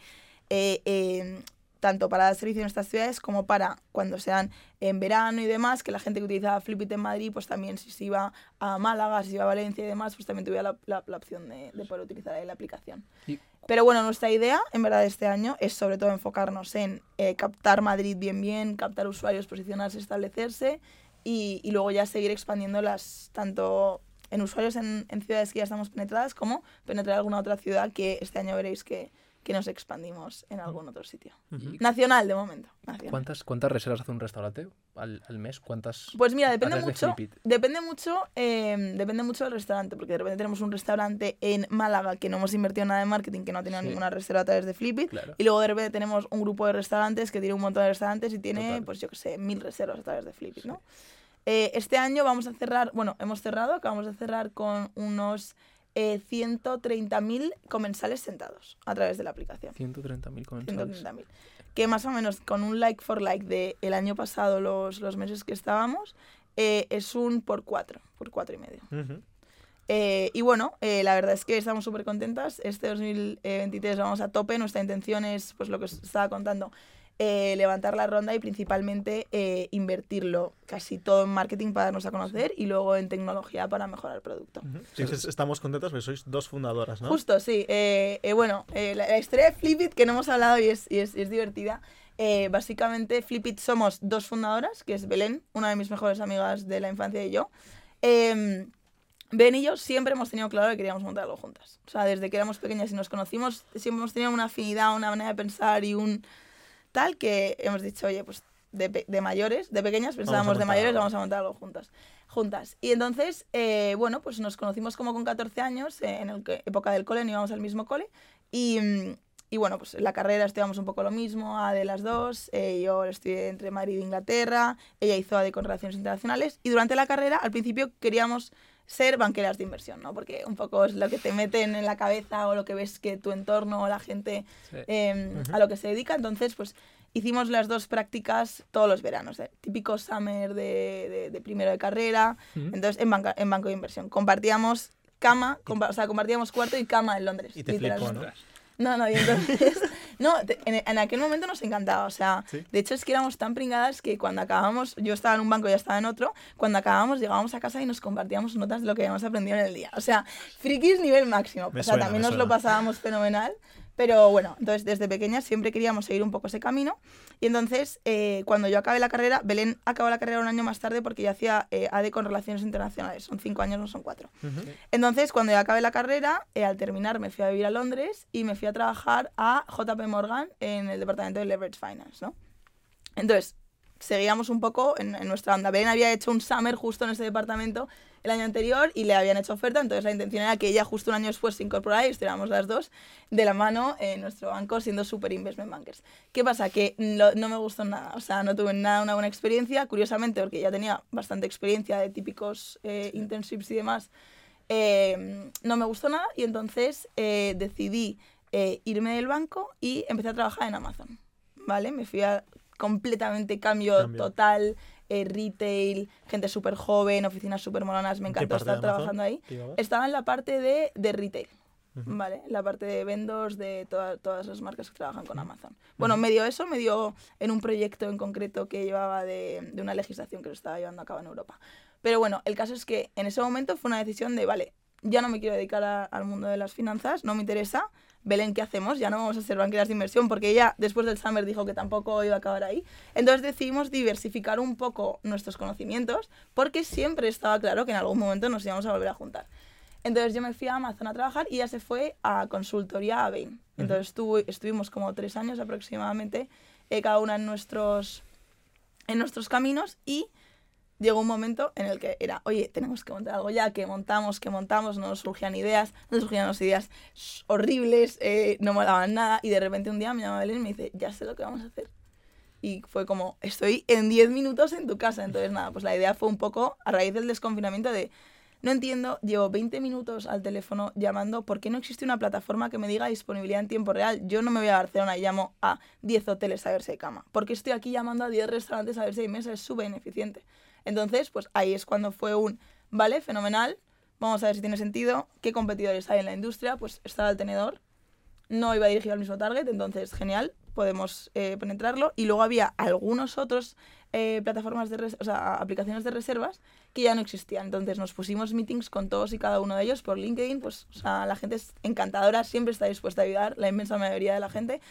eh, tanto para dar servicio en estas ciudades como para cuando sean en verano y demás, que la gente que utilizaba Flipit en Madrid, pues también si se iba a Málaga, si se iba a Valencia y demás, pues también tuviera la, la- la opción de, de poder utilizar ahí la aplicación. Y- Pero bueno, nuestra idea, en verdad, este año es sobre todo enfocarnos en eh, captar Madrid bien bien, captar usuarios, posicionarse, establecerse y, y luego ya seguir expandiéndolas tanto en usuarios en, en ciudades que ya estamos penetradas como penetrar alguna otra ciudad que este año veréis que, que nos expandimos en algún otro sitio. ¿Y Nacional, de momento. nacional. ¿Cuántas, ¿Cuántas reservas hace un restaurante al, al mes? ¿Cuántas? Pues mira, depende de mucho, depende mucho, eh, depende mucho del restaurante, porque de repente tenemos un restaurante en Málaga que no hemos invertido nada en marketing, que no ha tenido Sí. ninguna reserva a través de Flipit, Claro. y luego de repente tenemos un grupo de restaurantes que tiene un montón de restaurantes y tiene, Total. pues yo qué sé, mil reservas a través de Flipit, ¿no? Eh, este año vamos a cerrar, bueno, hemos cerrado, acabamos de cerrar con unos eh, 130.000 comensales sentados a través de la aplicación. 130.000 comensales. 130.000. Que más o menos con un like for like de el año pasado, los, los meses que estábamos, eh, es un por cuatro, por cuatro y medio. Ujú. Eh, y bueno, eh, la verdad es que estamos súper contentas. Este 2023 vamos a tope. Nuestra intención es, pues lo que os estaba contando, eh, levantar la ronda y principalmente eh, invertirlo casi todo en marketing para darnos a conocer y luego en tecnología para mejorar el producto. Ujú. Sí, que estamos contentos porque sois dos fundadoras, ¿no? Justo, sí. Eh, eh, bueno, eh, la, la historia de Flipit que no hemos hablado y es, y es, y es divertida. Eh, básicamente, Flipit somos dos fundadoras, que es Belén, una de mis mejores amigas de la infancia y yo. Em, Ben y yo siempre hemos tenido claro que queríamos montar algo juntas. O sea, desde que éramos pequeñas y nos conocimos, siempre hemos tenido una afinidad, una manera de pensar y un tal que hemos dicho, oye, pues de, de mayores, de pequeñas pensábamos de mayores, algo. vamos a montar algo juntas. juntas. Y entonces, eh, bueno, pues nos conocimos como con 14 años, eh, en el que, época del cole, no íbamos al mismo cole. Y, y bueno, pues en la carrera estudiamos un poco lo mismo, A de las dos. eh, yo estudié entre Madrid e Inglaterra, ella hizo AD con Relaciones Internacionales. Y durante la carrera, al principio, queríamos ser banqueras de inversión, ¿no? Porque un poco es lo que te meten en la cabeza o lo que ves que tu entorno o la gente Sí. eh, a lo que se dedica. Entonces, pues hicimos las dos prácticas todos los veranos, ¿eh? típico summer de, de- de primero de carrera, entonces en, banca, en banco de inversión. Compartíamos cama, compa- o sea, compartíamos cuarto y cama en Londres. Y te flipó. ¿no? No, no, y entonces, no, en, en aquel momento nos encantaba, o sea, Sí. de hecho es que éramos tan pringadas que cuando acabábamos, yo estaba en un banco y ella estaba en otro, cuando acabábamos llegábamos a casa y nos compartíamos notas de lo que habíamos aprendido en el día, o sea, frikis nivel máximo, Me o sea, suena, también nos lo suena. pasábamos fenomenal, pero bueno, entonces desde pequeñas siempre queríamos seguir un poco ese camino y entonces eh, cuando yo acabé la carrera, Belén acabó la carrera un año más tarde porque ya hacía eh, AD con Relaciones Internacionales, son cinco años, no son cuatro. Entonces, cuando ya acabé la carrera, eh, al terminar me fui a vivir a Londres y me fui a trabajar a JP Morgan en el departamento de Leverage Finance, ¿no? Entonces, seguíamos un poco en, en nuestra onda. Belén había hecho un summer justo en ese departamento el año anterior y le habían hecho oferta, entonces la intención era que ella justo un año después se incorporara y estuviéramos las dos de la mano en nuestro banco siendo super investment bankers. ¿Qué pasa? Que no, no me gustó nada, o sea, no tuve nada una buena experiencia, curiosamente porque ya tenía bastante experiencia de típicos eh, internships y demás, eh, no me gustó nada y entonces eh, decidí eh, irme del banco y empecé a trabajar en Amazon, ¿vale? Me fui a completamente cambio, Cambio. total, eh, retail, gente súper joven, oficinas súper molonas, me ¿En qué encantó estar trabajando ahí. Estaba en la parte de, de retail. ¿vale? La parte de vendors de toda- todas las marcas que trabajan con Amazon. Bueno, medio eso, medio en un proyecto en concreto que llevaba de, de una legislación que lo estaba llevando a cabo en Europa. Pero bueno, el caso es que en ese momento fue una decisión de, vale, ya no me quiero dedicar a- al mundo de las finanzas, no me interesa. Belén, ¿qué hacemos? Ya no vamos a ser banqueras de inversión porque ella después del summer dijo que tampoco iba a acabar ahí. Entonces decidimos diversificar un poco nuestros conocimientos porque siempre estaba claro que en algún momento nos íbamos a volver a juntar. Entonces yo me fui a Amazon a trabajar y ella se fue a consultoría a Bain. Entonces estuvo- estuvimos como tres años aproximadamente, eh, cada una en nuestros, en nuestros caminos y llegó un momento en el que era, oye, tenemos que montar algo ya, que montamos, que montamos, no nos surgían ideas, no nos surgían las ideas horribles, eh, no molaban nada y de repente un día me llama Belén y me dice, ya sé lo que vamos a hacer. Y fue como, estoy en 10 minutos en tu casa. Entonces, nada, pues la idea fue un poco a raíz del desconfinamiento de, no entiendo, llevo 20 minutos al teléfono llamando, ¿por qué no existe una plataforma que me diga disponibilidad en tiempo real? Yo no me voy a Barcelona y llamo a 10 hoteles a ver si hay cama. ¿Por qué estoy aquí llamando a 10 restaurantes a ver si hay mesa? Es súper ineficiente. Entonces, pues ahí es cuando fue un, vale, fenomenal, vamos a ver si tiene sentido, qué competidores hay en la industria, pues estaba el tenedor, no iba dirigido al mismo target, entonces genial, podemos eh, penetrarlo. Y luego había algunos otros eh, plataformas de, res- o sea, aplicaciones de reservas que ya no existían. Entonces nos pusimos meetings con todos y cada uno de ellos por LinkedIn. Pues, o sea, la gente es encantadora, siempre está dispuesta a ayudar, la inmensa mayoría de la gente.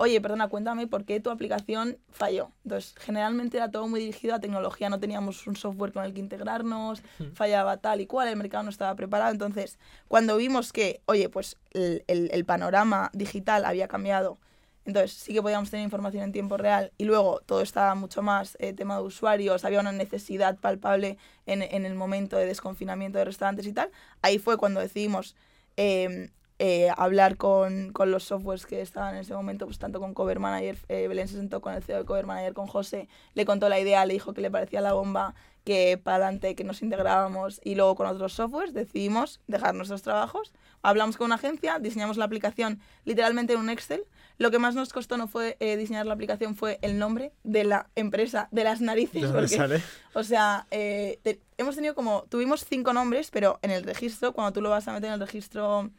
Oye, perdona, cuéntame por qué tu aplicación falló. Entonces, generalmente era todo muy dirigido a tecnología, no teníamos un software con el que integrarnos, fallaba tal y cual, el mercado no estaba preparado. Entonces, cuando vimos que, oye, pues el, el- el panorama digital había cambiado, entonces sí que podíamos tener información en tiempo real y luego todo estaba mucho más eh, tema de usuarios, había una necesidad palpable en, en el momento de desconfinamiento de restaurantes y tal, ahí fue cuando decidimos eh, eh, hablar con, con los softwares que estaban en ese momento, pues tanto con Cover Manager, eh, Belén se sentó con el CEO de Cover Manager, con José, le contó la idea, le dijo que le parecía la bomba, que para adelante, que nos integrábamos y luego con otros softwares decidimos dejar nuestros trabajos, hablamos con una agencia, diseñamos la aplicación literalmente en un Excel, lo que más nos costó no fue eh, diseñar la aplicación, fue el nombre de la empresa, de las narices, ¿De dónde porque sale? o sea, eh, te- hemos tenido como, tuvimos cinco nombres, pero en el registro, cuando tú lo vas a meter en el registro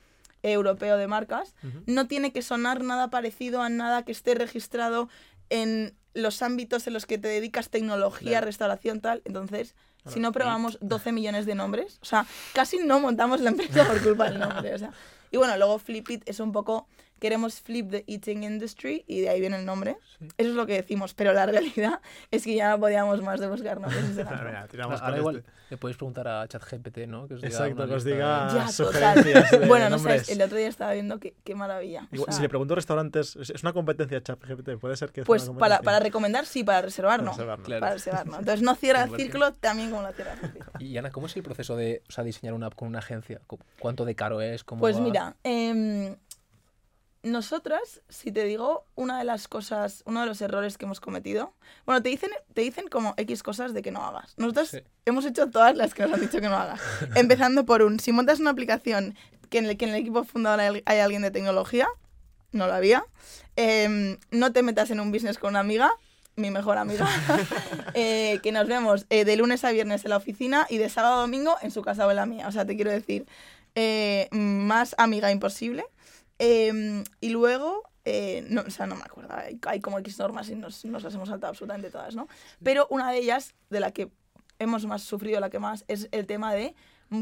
europeo de marcas, no tiene que sonar nada parecido a nada que esté registrado en los ámbitos en los que te dedicas tecnología, Claro. restauración, tal. Entonces, si no probamos 12 millones de nombres, o sea, casi no montamos la empresa por culpa del nombre. O sea. Y bueno, luego Flip It es un poco, queremos flip the eating industry y de ahí viene el nombre. Sí. Eso es lo que decimos, pero la realidad es que ya no podíamos más de buscar nombres. Mira, tiramos Ahora igual este. le podéis preguntar a ChatGPT, ¿no? Que os diga Exacto, que os diga- Ya, sugerencias de bueno, no nombres. sé, el otro día estaba viendo qué, qué maravilla. o Igual, sea, si le pregunto restaurantes, es una competencia ChatGPT, puede ser que es pues para, para recomendar, sí, para reservar, no. Reservar, ¿no? Claro. Para reservar, no. Entonces no cierra el que- círculo también como lo cierra el círculo. Y Ana, ¿cómo es el proceso de o sea, diseñar una app con una agencia? ¿Cu- ¿Cuánto de caro es? ¿Cómo Pues va? mira, em, nosotras, si te digo una de las cosas, uno de los errores que hemos cometido, bueno, te dicen, te dicen como X cosas de que no hagas. Nosotros Sí. hemos hecho todas las que nos han dicho que no hagas. Empezando por un, si montas una aplicación que en el que en el equipo fundador hay, hay alguien de tecnología, no lo había, em, no te metas en un business con una amiga, mi mejor amiga, eh, que nos vemos eh, de lunes a viernes en la oficina y de sábado a domingo en su casa o en la mía. O sea, te quiero decir, eh, más amiga imposible. Eh, y luego, eh, no, o sea, no me acuerdo, hay, hay como X normas y nos, nos las hemos saltado absolutamente todas, ¿no? Pero una de ellas, de la que hemos más sufrido, la que más, es el tema de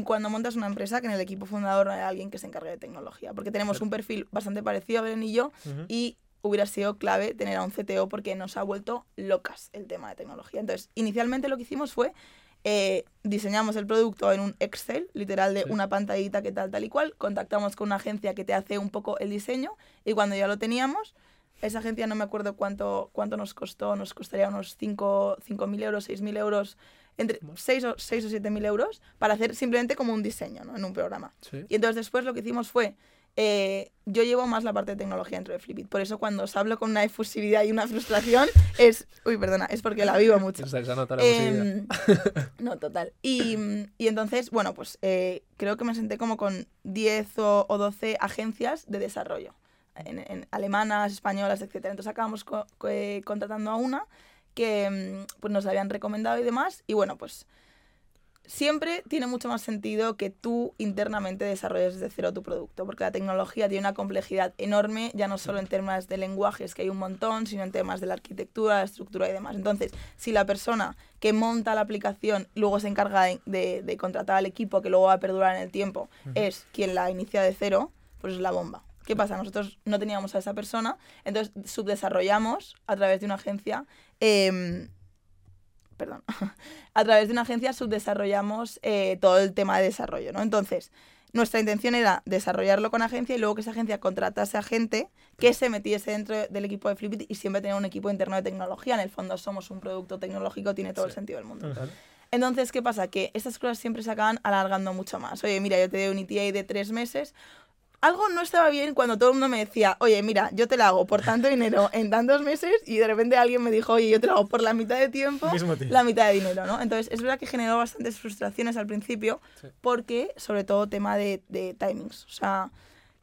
cuando montas una empresa que en el equipo fundador no hay alguien que se encargue de tecnología. Porque tenemos un perfil bastante parecido a Belén y yo y hubiera sido clave tener a un CTO porque nos ha vuelto locas el tema de tecnología. Entonces, inicialmente lo que hicimos fue eh, diseñamos el producto en un Excel, literal de Sí. una pantallita que tal, tal y cual, contactamos con una agencia que te hace un poco el diseño y cuando ya lo teníamos, esa agencia no me acuerdo cuánto, cuánto nos costó, nos costaría unos 5.000 euros, 6.000 euros, entre 6 o, 6 o 7.000 euros para hacer simplemente como un diseño ¿no? en un programa. Sí. Y entonces después lo que hicimos fue, eh, yo llevo más la parte de tecnología dentro de Flipit, por eso cuando os hablo con una efusividad y una frustración es, uy, perdona, es porque la vivo mucho. Nota la. Em, no, total. Y, y entonces, bueno, pues eh, creo que me senté como con 10 o, o 12 agencias de desarrollo, en, en alemanas, españolas, etc. Entonces acabamos co- co- eh, contratando a una que mm, pues nos la habían recomendado y demás. Y bueno, pues siempre tiene mucho más sentido que tú internamente desarrolles desde cero tu producto, porque la tecnología tiene una complejidad enorme, ya no solo en temas de lenguajes, que hay un montón, sino en temas de la arquitectura, la estructura y demás. Entonces, si la persona que monta la aplicación luego se encarga de, de- de contratar al equipo que luego va a perdurar en el tiempo, es quien la inicia de cero, pues es la bomba. ¿Qué pasa? Nosotros no teníamos a esa persona, entonces subdesarrollamos a través de una agencia em, perdón, a través de una agencia subdesarrollamos eh, todo el tema de desarrollo, ¿no? Entonces, nuestra intención era desarrollarlo con agencia y luego que esa agencia contratase a gente que se metiese dentro del equipo de Flipit y siempre tener un equipo interno de tecnología. En el fondo somos un producto tecnológico, tiene todo el sentido del mundo. Entonces, ¿qué pasa? Que estas cosas siempre se acaban alargando mucho más. Oye, mira, yo te doy un ETA de tres meses. Algo no estaba bien cuando todo el mundo me decía, oye, mira, yo te la hago por tanto dinero en tantos meses y de repente alguien me dijo, oye, yo te la hago por la mitad de tiempo, la mitad de dinero, ¿no? Entonces, es verdad que generó bastantes frustraciones al principio Sí. porque, sobre todo, tema de, de timings. O sea,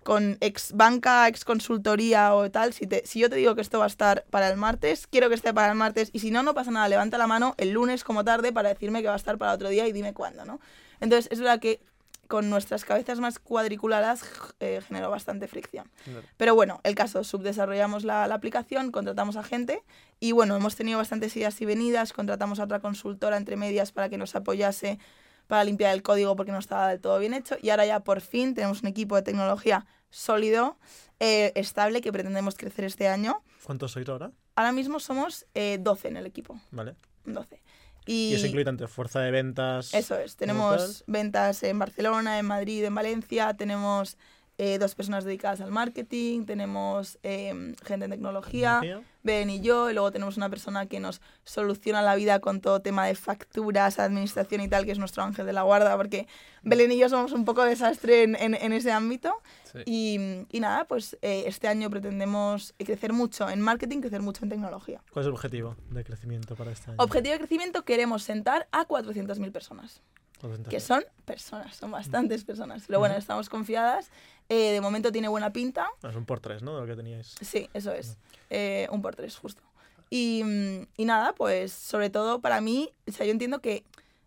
con ex banca, ex consultoría o tal, si, te, si yo te digo que esto va a estar para el martes, quiero que esté para el martes y si no, no pasa nada, levanta la mano el lunes como tarde para decirme que va a estar para otro día y dime cuándo, ¿no? Entonces, es verdad que con nuestras cabezas más cuadriculadas eh, generó bastante fricción. Pero bueno, el caso, subdesarrollamos la, la aplicación, contratamos a gente y bueno, hemos tenido bastantes idas y venidas, contratamos a otra consultora entre medias para que nos apoyase para limpiar el código porque no estaba del todo bien hecho y ahora ya por fin tenemos un equipo de tecnología sólido, eh, estable, que pretendemos crecer este año. ¿Cuántos sois ahora? Ahora mismo somos eh, 12 en el equipo, Vale. 12. Y, eso incluye tanto fuerza de ventas. Eso es, tenemos ventas en Barcelona, en Madrid, en Valencia, tenemos eh, dos personas dedicadas al marketing, tenemos eh, gente en tecnología, tecnología. Ben y yo, y luego tenemos una persona que nos soluciona la vida con todo tema de facturas, administración y tal, que es nuestro ángel de la guarda, porque Belén y yo somos un poco desastre en, en, en ese ámbito. Sí. Y, y nada, pues eh, este año pretendemos crecer mucho en marketing, crecer mucho en tecnología. ¿Cuál es el objetivo de crecimiento para este año? Objetivo de crecimiento, queremos sentar a 400.000 personas. Porcentaje. que son personas, son bastantes personas. Pero bueno, estamos confiadas. Eh, de momento tiene buena pinta. Ah, es un por tres, ¿no? De lo que teníais. Sí, eso es. Eh, un por tres, justo. Y, mm, y nada, pues sobre todo para mí, o sea, yo entiendo que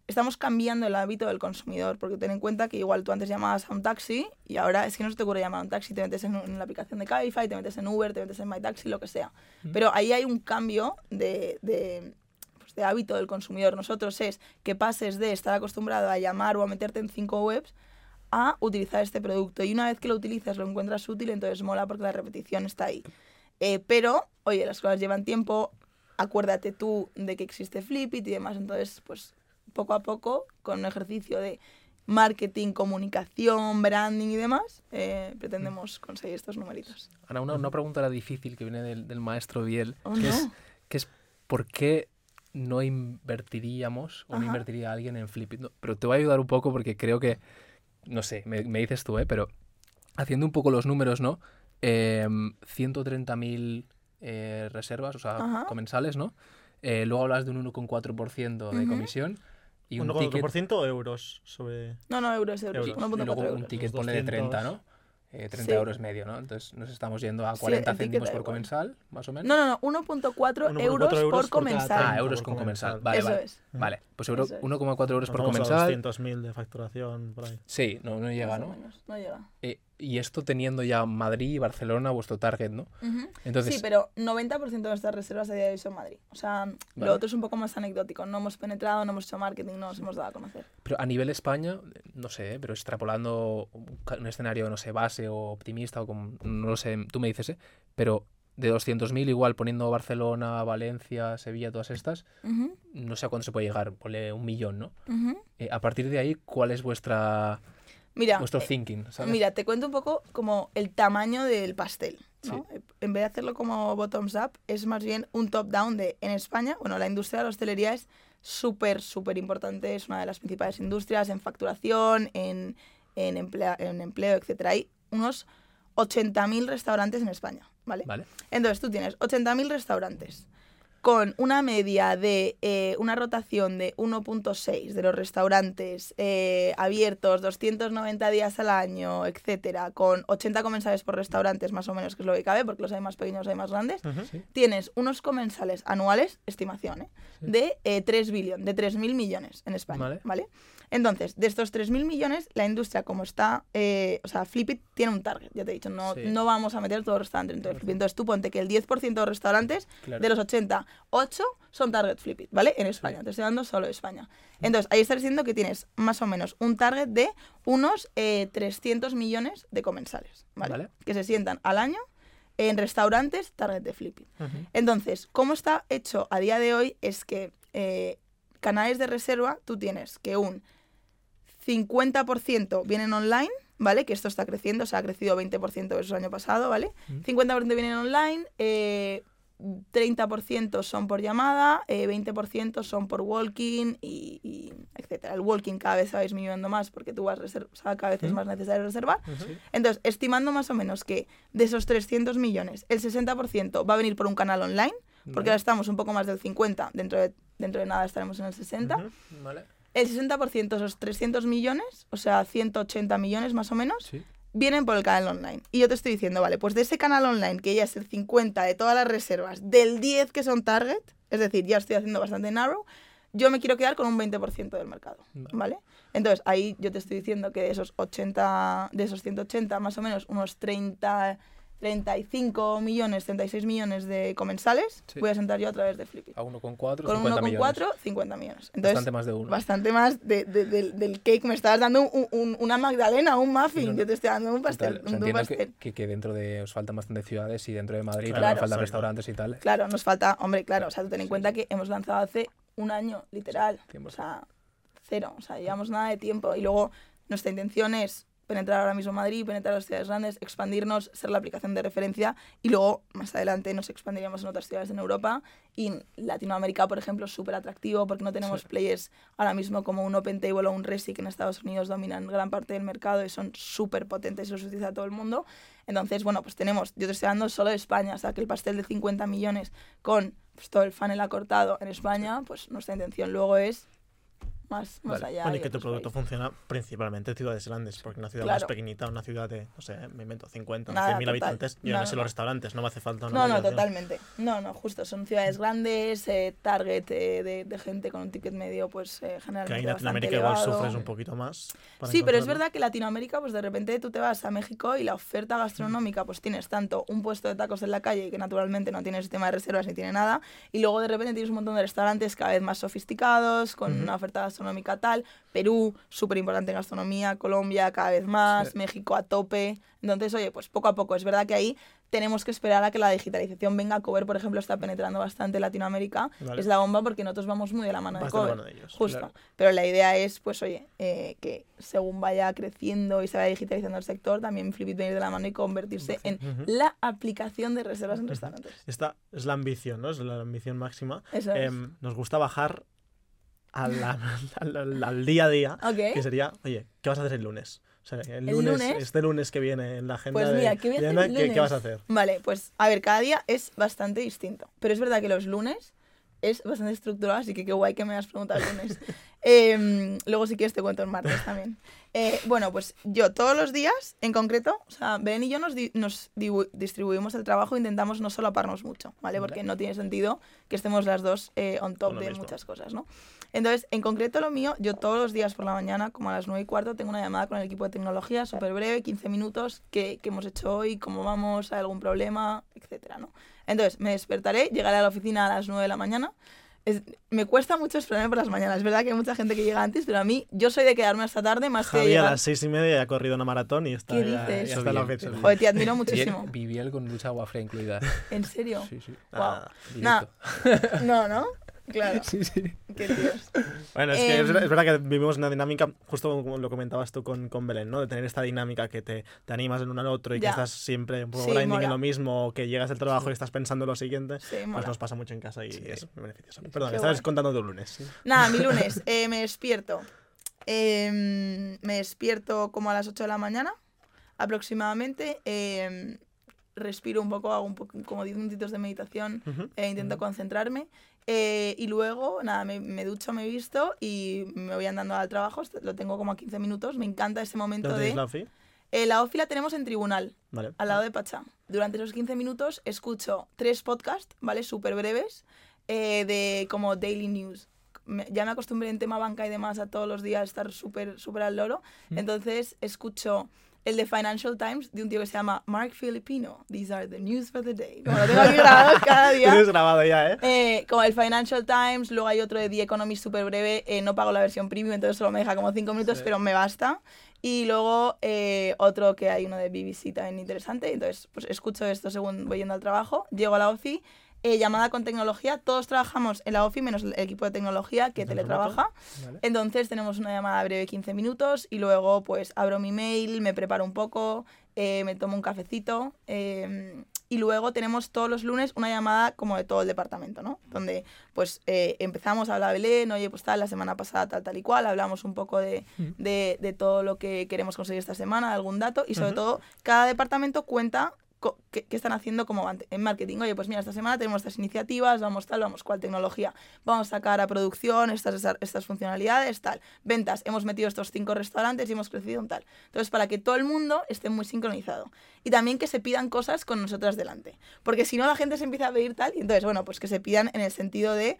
estamos cambiando el hábito del consumidor, porque ten en cuenta que igual tú antes llamabas a un taxi y ahora es que no se te ocurre llamar a un taxi, te metes en, en la aplicación de Cabify, te metes en Uber, te metes en MyTaxi, lo que sea. Pero ahí hay un cambio de, de, pues, de hábito del consumidor. Nosotros es que pases de estar acostumbrado a llamar o a meterte en cinco webs a utilizar este producto. Y una vez que lo utilizas, lo encuentras útil, entonces mola porque la repetición está ahí. Eh, pero, oye, las cosas llevan tiempo, acuérdate tú de que existe Flipit y demás, entonces, pues poco a poco, con un ejercicio de marketing, comunicación, branding y demás, eh, pretendemos conseguir estos numeritos. Ana, una, una pregunta ahora difícil que viene del, del maestro Biel, Oh, que, es, que es ¿por qué no invertiríamos o no invertiría alguien en Flipit? No, pero te voy a ayudar un poco porque creo que, no sé, me, me dices tú, ¿eh? pero haciendo un poco los números, ¿no? Eh, 130.000 eh, reservas, o sea, Ajá. comensales, ¿no? Eh, luego hablas de un 1,4% de comisión y un 1,4% ticket, o euros sobre. No, no, euros, euros, Euros. y 1.4 luego un ticket ponle de 30, 200. ¿no? Eh, 30 Sí. euros medio, ¿no? Entonces nos estamos yendo a Sí, 40 el ticket céntimos por comensal, más o menos. No, no, no, 1.4 1,4 euros, euros por por comensal. Ah, 30 euros por con comensal. comensal. Vale, Eso vale. es. Vale, pues euro- es. 1,4 euros por Nos vamos a comensal. 200.000 de facturación por ahí. Sí, no, no llega, Más o ¿no? menos, no llega. Eh, y esto teniendo ya Madrid y Barcelona vuestro target, ¿no? Entonces, sí, pero 90% de nuestras reservas a día de hoy son Madrid. O sea, Vale. lo otro es un poco más anecdótico. No hemos penetrado, no hemos hecho marketing, no nos hemos dado a conocer. pero a nivel España, no sé, ¿eh? pero extrapolando un, escenario, no sé, base o optimista o como, no lo sé, tú me dices, ¿eh? Pero de 200.000 igual poniendo Barcelona, Valencia, Sevilla, todas estas, no sé a cuánto se puede llegar, ponle un millón, ¿no? Eh, a partir de ahí, ¿cuál es vuestra Mira, vuestro eh, thinking? ¿sabes? Mira, te cuento un poco como el tamaño del pastel. ¿no? Eh, En vez de hacerlo como bottoms up, es más bien un top down de en España, bueno, la industria de la hostelería es súper, súper importante, es una de las principales industrias en facturación, en, en, emplea- en empleo, etc. Hay unos 80.000 restaurantes en España, ¿vale? Vale. Entonces tú tienes 80.000 restaurantes con una media de eh, una rotación de 1.6 de los restaurantes eh, abiertos 290 días al año, etcétera, con 80 comensales por restaurantes más o menos, que es lo que cabe, porque los hay más pequeños, los hay más grandes. Sí. tienes unos comensales anuales, estimación, ¿eh? de eh, 3 billones, de 3.000 millones en España, Vale. ¿vale? Entonces, de estos 3.000 millones, la industria como está, eh, o sea, Flipit tiene un target, ya te he dicho, no, Sí. no vamos a meter todos los restaurantes dentro de Flipit. Entonces, tú ponte que el 10% de los restaurantes, Claro. de los 80, 8 son target Flipit, ¿vale? En España, te estoy dando solo España. Entonces, ahí estás diciendo que tienes más o menos un target de unos eh, 300 millones de comensales, ¿vale? Vale. Que se sientan al año en restaurantes target de. Ujú. Entonces, ¿cómo está hecho a día de hoy? Es que eh, canales de reserva, tú tienes que un 50% vienen online, ¿vale? Que esto está creciendo, o sea, ha crecido 20% versus el año pasado, ¿vale? 50% vienen online, eh, 30% son por llamada, eh, 20% son por walking y, y etcétera. El walking cada vez va disminuyendo más porque tú vas o sea, cada vez es más necesario reservar. Entonces, estimando más o menos que de esos 300 millones, el 60% va a venir por un canal online, porque ahora estamos un poco más del 50, dentro de, dentro de nada estaremos en el 60. Ujú. Vale. El 60% de esos 300 millones, o sea, 180 millones más o menos, Sí. Vienen por el canal online. Y yo te estoy diciendo, vale, pues de ese canal online, que ya es el 50 de todas las reservas, del 10 que son target, es decir, ya estoy haciendo bastante narrow, yo me quiero quedar con un 20% del mercado, Vale. ¿vale? Entonces, ahí yo te estoy diciendo que de esos 80, de esos 180, más o menos, unos 30, 35 millones, 36 millones de comensales, Sí. voy a sentar yo a través de Flippy. A 1,4, Con 50 millones. 1,4, 50 millones. Entonces, Bastante más de uno. bastante más de- de- del- del cake. Me estabas dando un- un- una magdalena, un muffin. No, no. Yo te estoy dando un pastel. Total, o sea, un entiendo pastel. que, que, dentro de os faltan bastantes ciudades y dentro de Madrid Claro, también faltan restaurantes y tal. Claro, nos falta, hombre, claro, o sea, tú ten en Sí, cuenta sí. que hemos lanzado hace un año, literal. 100%. O sea, cero, o sea, llevamos nada de tiempo. Y luego nuestra intención es penetrar ahora mismo Madrid, penetrar las ciudades grandes, expandirnos, ser la aplicación de referencia y luego más adelante nos expandiríamos en otras ciudades en Europa y en Latinoamérica, por ejemplo, es súper atractivo porque no tenemos Sí. players ahora mismo como un OpenTable o un Resi que en Estados Unidos dominan gran parte del mercado y son súper potentes y los utiliza todo el mundo. Entonces, bueno, pues tenemos, yo te estoy hablando solo de España, o sea, que el pastel de 50 millones con pues, todo el funnel acortado en España, pues nuestra intención luego es más, más Vale. allá. Bueno, y que tu producto países. funciona principalmente en ciudades grandes, porque una ciudad Claro. más pequeñita, una ciudad de, no sé, me invento 50, Nada, 100.000 total. habitantes, yo No, me sé no, los no. restaurantes, no me hace falta una No, no, totalmente. No, no, justo. Son ciudades grandes, eh, target eh, de, de gente con un ticket medio, pues eh, Que generalmente ahí en Latinoamérica igual sufres un poquito más. Sí, pero es verdad que Latinoamérica, pues de repente tú te vas a México y la oferta gastronómica, pues tienes tanto un puesto de tacos en la calle que naturalmente no tiene sistema de reservas ni tiene nada, y luego de repente tienes un montón de restaurantes cada vez más sofisticados, con Ujú. una oferta gastronómica tal, Perú, súper importante en gastronomía, Colombia cada vez más, Sí. México a tope. Entonces, oye, pues poco a poco, es verdad que ahí tenemos que esperar a que la digitalización venga. Cover, por ejemplo, está penetrando bastante Latinoamérica. Vale. Es la bomba porque nosotros vamos muy de la mano de Vas de la Cover. mano de ellos, Justo. claro. Pero la idea es, pues oye, eh, que según vaya creciendo y se vaya digitalizando el sector, también Flipit venir de la mano y convertirse en la aplicación de reservas en restaurantes. Esta es la ambición, ¿no? Es la ambición máxima. Eso es. Em, nos gusta bajar a la- al, día a día, que sería, oye, ¿qué vas a hacer el lunes? O sea, el ¿El lunes, lunes? este lunes que viene en la agenda Pues mira, ¿qué voy a hacer ¿qué, vas a hacer? Vale, pues a ver, cada día es bastante distinto. Pero es verdad que los lunes es bastante estructurado, así que qué guay que me has preguntado el lunes. Em, luego si quieres te cuento el martes también. Eh, bueno, pues yo todos los días, en concreto, o sea, Belén y yo nos, di- nos distribuimos el trabajo, intentamos no solaparnos mucho, ¿vale? Porque no tiene sentido que estemos las dos eh, on top de mismo. muchas cosas, ¿no? Entonces, en concreto lo mío, yo todos los días por la mañana, como a las 9 y cuarto, tengo una llamada con el equipo de tecnología, súper breve, 15 minutos, qué, qué hemos hecho hoy, cómo vamos, hay algún problema, etcétera, ¿no? Entonces, me despertaré, llegaré a la oficina a las 9 de la mañana. Es- me cuesta mucho esperarme por las mañanas. Es verdad que hay mucha gente que llega antes, pero a mí, yo soy de quedarme hasta tarde más que Javi a llegar... las seis y media ya ha corrido una maratón y está, ¿Qué ya, dices? ya está la Joder, te admiro muchísimo. Viviel con ducha agua fría incluida. ¿En serio? Sí, sí. Ah, Nah. Directo. No, ¿no? Claro. Sí, sí. Qué tíos. Bueno, es que es, Em, es verdad que vivimos una dinámica, justo como lo comentabas tú con, con Belén, ¿no? De tener esta dinámica que te, te animas en uno al otro y Ya. que estás siempre un poco Sí, grinding mola. en lo mismo, o que llegas del trabajo y estás pensando en lo siguiente, Sí, pues nos pasa mucho en casa y Sí. es muy beneficioso. Perdón, estabas guay. contando tu lunes. Nada, mi lunes, eh, me despierto. Em, me despierto como a las 8 de la mañana, aproximadamente. em, respiro un poco, hago un poco, como 10 minutitos de meditación, Ujú. e intento concentrarme. Eh, y luego, nada, me, me ducho, me visto y me voy andando al trabajo. Lo tengo como a 15 minutos. Me encanta ese momento ¿Dónde de... la ofi? Eh, la OFI la tenemos en tribunal, Vale. al lado de Pachá. Durante esos 15 minutos escucho tres podcasts, ¿vale? Súper breves, eh, de como daily news. Me- ya me acostumbré en tema banca y demás a todos los días estar súper súper al loro. Entonces escucho el de Financial Times de un tío que se llama Mark Filipino. These are the news for the day. Como lo tengo aquí grabado cada día. Tienes grabado ya, ¿eh? Eh, como el Financial Times, luego hay otro de The Economist súper breve, eh, no pago la versión premium, entonces solo me deja como 5 minutos, Sí. pero me basta. Y luego eh, otro que hay uno de BBC también interesante, entonces pues escucho esto según voy yendo al trabajo, llego a la OFI, eh, llamada con tecnología, todos trabajamos en la OFI menos el equipo de tecnología que ¿De teletrabaja. Vale. Entonces tenemos una llamada breve de 15 minutos y luego pues abro mi mail, me preparo un poco, eh, me tomo un cafecito eh, y luego tenemos todos los lunes una llamada como de todo el departamento, ¿no? Donde pues eh, empezamos a hablar Belén, oye pues tal, la semana pasada tal, tal y cual, hablamos un poco de, de, de todo lo que queremos conseguir esta semana, algún dato y sobre todo cada departamento cuenta qué, están haciendo como en marketing. Oye, pues mira, esta semana tenemos estas iniciativas, vamos tal, vamos cual tecnología, vamos a sacar a producción estas, estas, estas funcionalidades, tal. Ventas, hemos metido estos cinco restaurantes y hemos crecido en tal. Entonces, para que todo el mundo esté muy sincronizado. Y también que se pidan cosas con nosotras delante. Porque si no, la gente se empieza a pedir tal, y entonces, bueno, pues que se pidan en el sentido de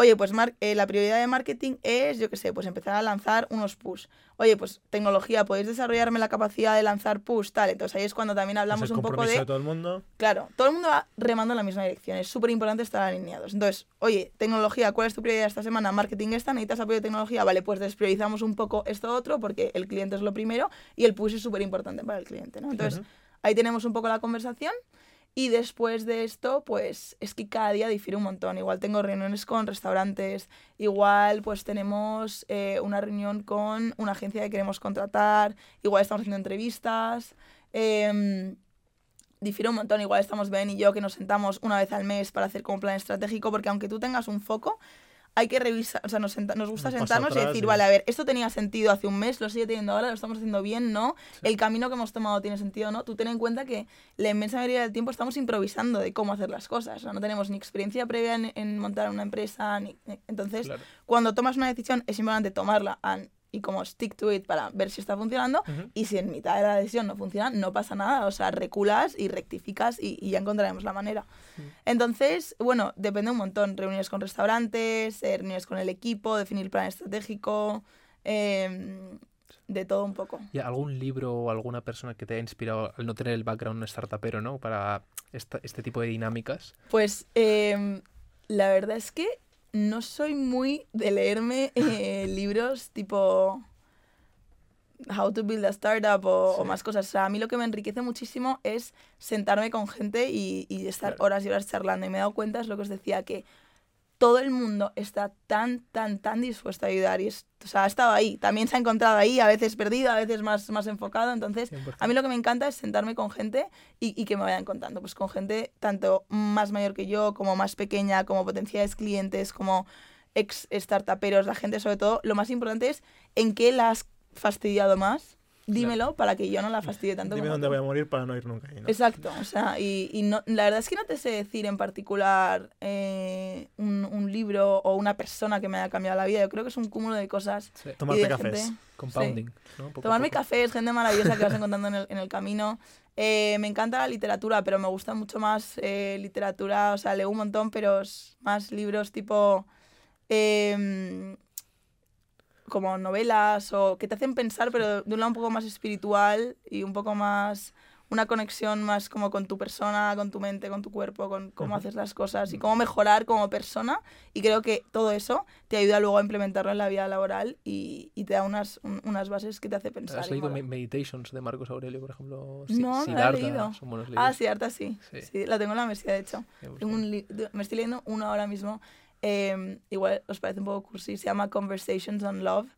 Oye, pues mar- eh, la prioridad de marketing es, yo qué sé, pues empezar a lanzar unos push. Oye, pues tecnología, ¿podéis desarrollarme la capacidad de lanzar push? Tal. Entonces ahí es cuando también hablamos un poco de... de todo el mundo. Claro, todo el mundo va remando en la misma dirección. Es súper importante estar alineados. Entonces, oye, tecnología, ¿cuál es tu prioridad esta semana? Marketing esta, necesitas apoyo de tecnología. Vale, pues despriorizamos un poco esto otro porque el cliente es lo primero y el push es súper importante para el cliente, ¿no? Entonces, ahí tenemos un poco la conversación. Y después de esto, pues es que cada día difiere un montón. Igual tengo reuniones con restaurantes, igual pues tenemos eh, una reunión con una agencia que queremos contratar, igual estamos haciendo entrevistas. em, difiere un montón. Igual estamos Ben y yo que nos sentamos una vez al mes para hacer como plan estratégico, porque aunque tú tengas un foco, hay que revisar, o sea, nos, senta- nos gusta sentarnos y decir, vale, a ver, esto tenía sentido hace un mes, lo sigue teniendo ahora, lo estamos haciendo bien, ¿no? El camino que hemos tomado tiene sentido, ¿no? Tú ten en cuenta que la inmensa mayoría del tiempo estamos improvisando de cómo hacer las cosas, o sea, no tenemos ni experiencia previa en, en montar una empresa, ni... Entonces, Claro. cuando tomas una decisión es importante tomarla and- y como stick to it para ver si está funcionando y si en mitad de la decisión no funciona, no pasa nada, o sea, reculas y rectificas y, y ya encontraremos la manera. Entonces, bueno, depende un montón, reuniones con restaurantes, eh, reuniones con el equipo, definir plan estratégico, em, de todo un poco. ¿Y algún libro o alguna persona que te haya inspirado al no tener el background startupero, ¿no? Para esta- este tipo de dinámicas. Pues em, la verdad es que no soy muy de leerme eh, libros tipo How to Build a Startup o, más cosas. O sea, a mí lo que me enriquece muchísimo es sentarme con gente y, y estar Claro. horas y horas charlando. Y me he dado cuenta, es lo que os decía, que todo el mundo está tan, tan, tan dispuesto a ayudar. Y es, o sea, ha estado ahí. También se ha encontrado ahí, a veces perdido, a veces más, más enfocado. Entonces, 100%. a mí lo que me encanta es sentarme con gente y, y que me vayan contando. Pues con gente tanto más mayor que yo, como más pequeña, como potenciales clientes, como ex startuperos, la gente sobre todo. Lo más importante es en qué la has fastidiado más. Dímelo para que yo no la fastidie tanto. Dime como dónde tú. voy a morir para no ir nunca ahí, ¿no? Exacto, o sea, y, y no, la verdad es que no te sé decir en particular eh, un, un libro o una persona que me haya cambiado la vida. Yo creo que es un cúmulo de cosas. Sí. Tomarte de cafés. gente. Compounding, ¿no? Poco a Tomarme cafés, gente maravillosa que vas encontrando en el, en el camino. Eh, me encanta la literatura, pero me gusta mucho más eh, literatura, o sea, leo un montón, pero más libros tipo em, como novelas o que te hacen pensar, pero de un lado un poco más espiritual y un poco más una conexión más como con tu persona, con tu mente, con tu cuerpo, con cómo haces las cosas y cómo mejorar como persona. Y creo que todo eso te ayuda luego a implementarlo en la vida laboral y, y te da unas, un- unas bases que te hace pensar. ¿Has leído Meditations de Marcos Aurelio, por ejemplo? No, no la he Siddhartha, leído. Son buenos. Ah, sí, harta sí. Sí. sí. La tengo en la universidad, de hecho. Me. Tengo un me estoy leyendo uno ahora mismo. Eh, igual os parece un poco cursi. Se llama Conversations on Love.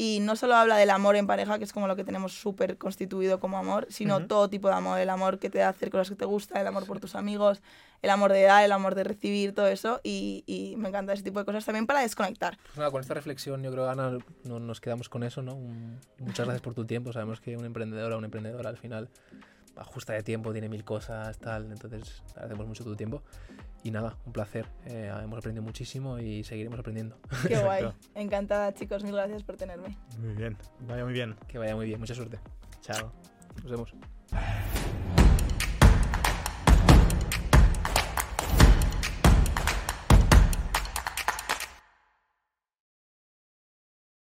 Y no solo habla del amor en pareja, que es como lo que tenemos súper constituido como amor, sino Ujú. todo tipo de amor. El amor que te da hacer cosas que te gusta, el amor por tus amigos, el amor de dar, el amor de recibir, todo eso. Y, y me encanta ese tipo de cosas también para desconectar. Pues nada, con esta reflexión yo creo, Ana, no, nos quedamos con eso, ¿no? Un- muchas gracias por tu tiempo. Sabemos que un emprendedor o una emprendedora al final ajusta de tiempo, tiene mil cosas, tal. Entonces, agradecemos mucho tu tiempo. Y nada, un placer. Eh, hemos aprendido muchísimo y seguiremos aprendiendo. Qué guay. Encantada, chicos. Mil gracias por tenerme. Muy bien. Vaya muy bien. Que vaya muy bien. Mucha suerte. Chao. Nos vemos.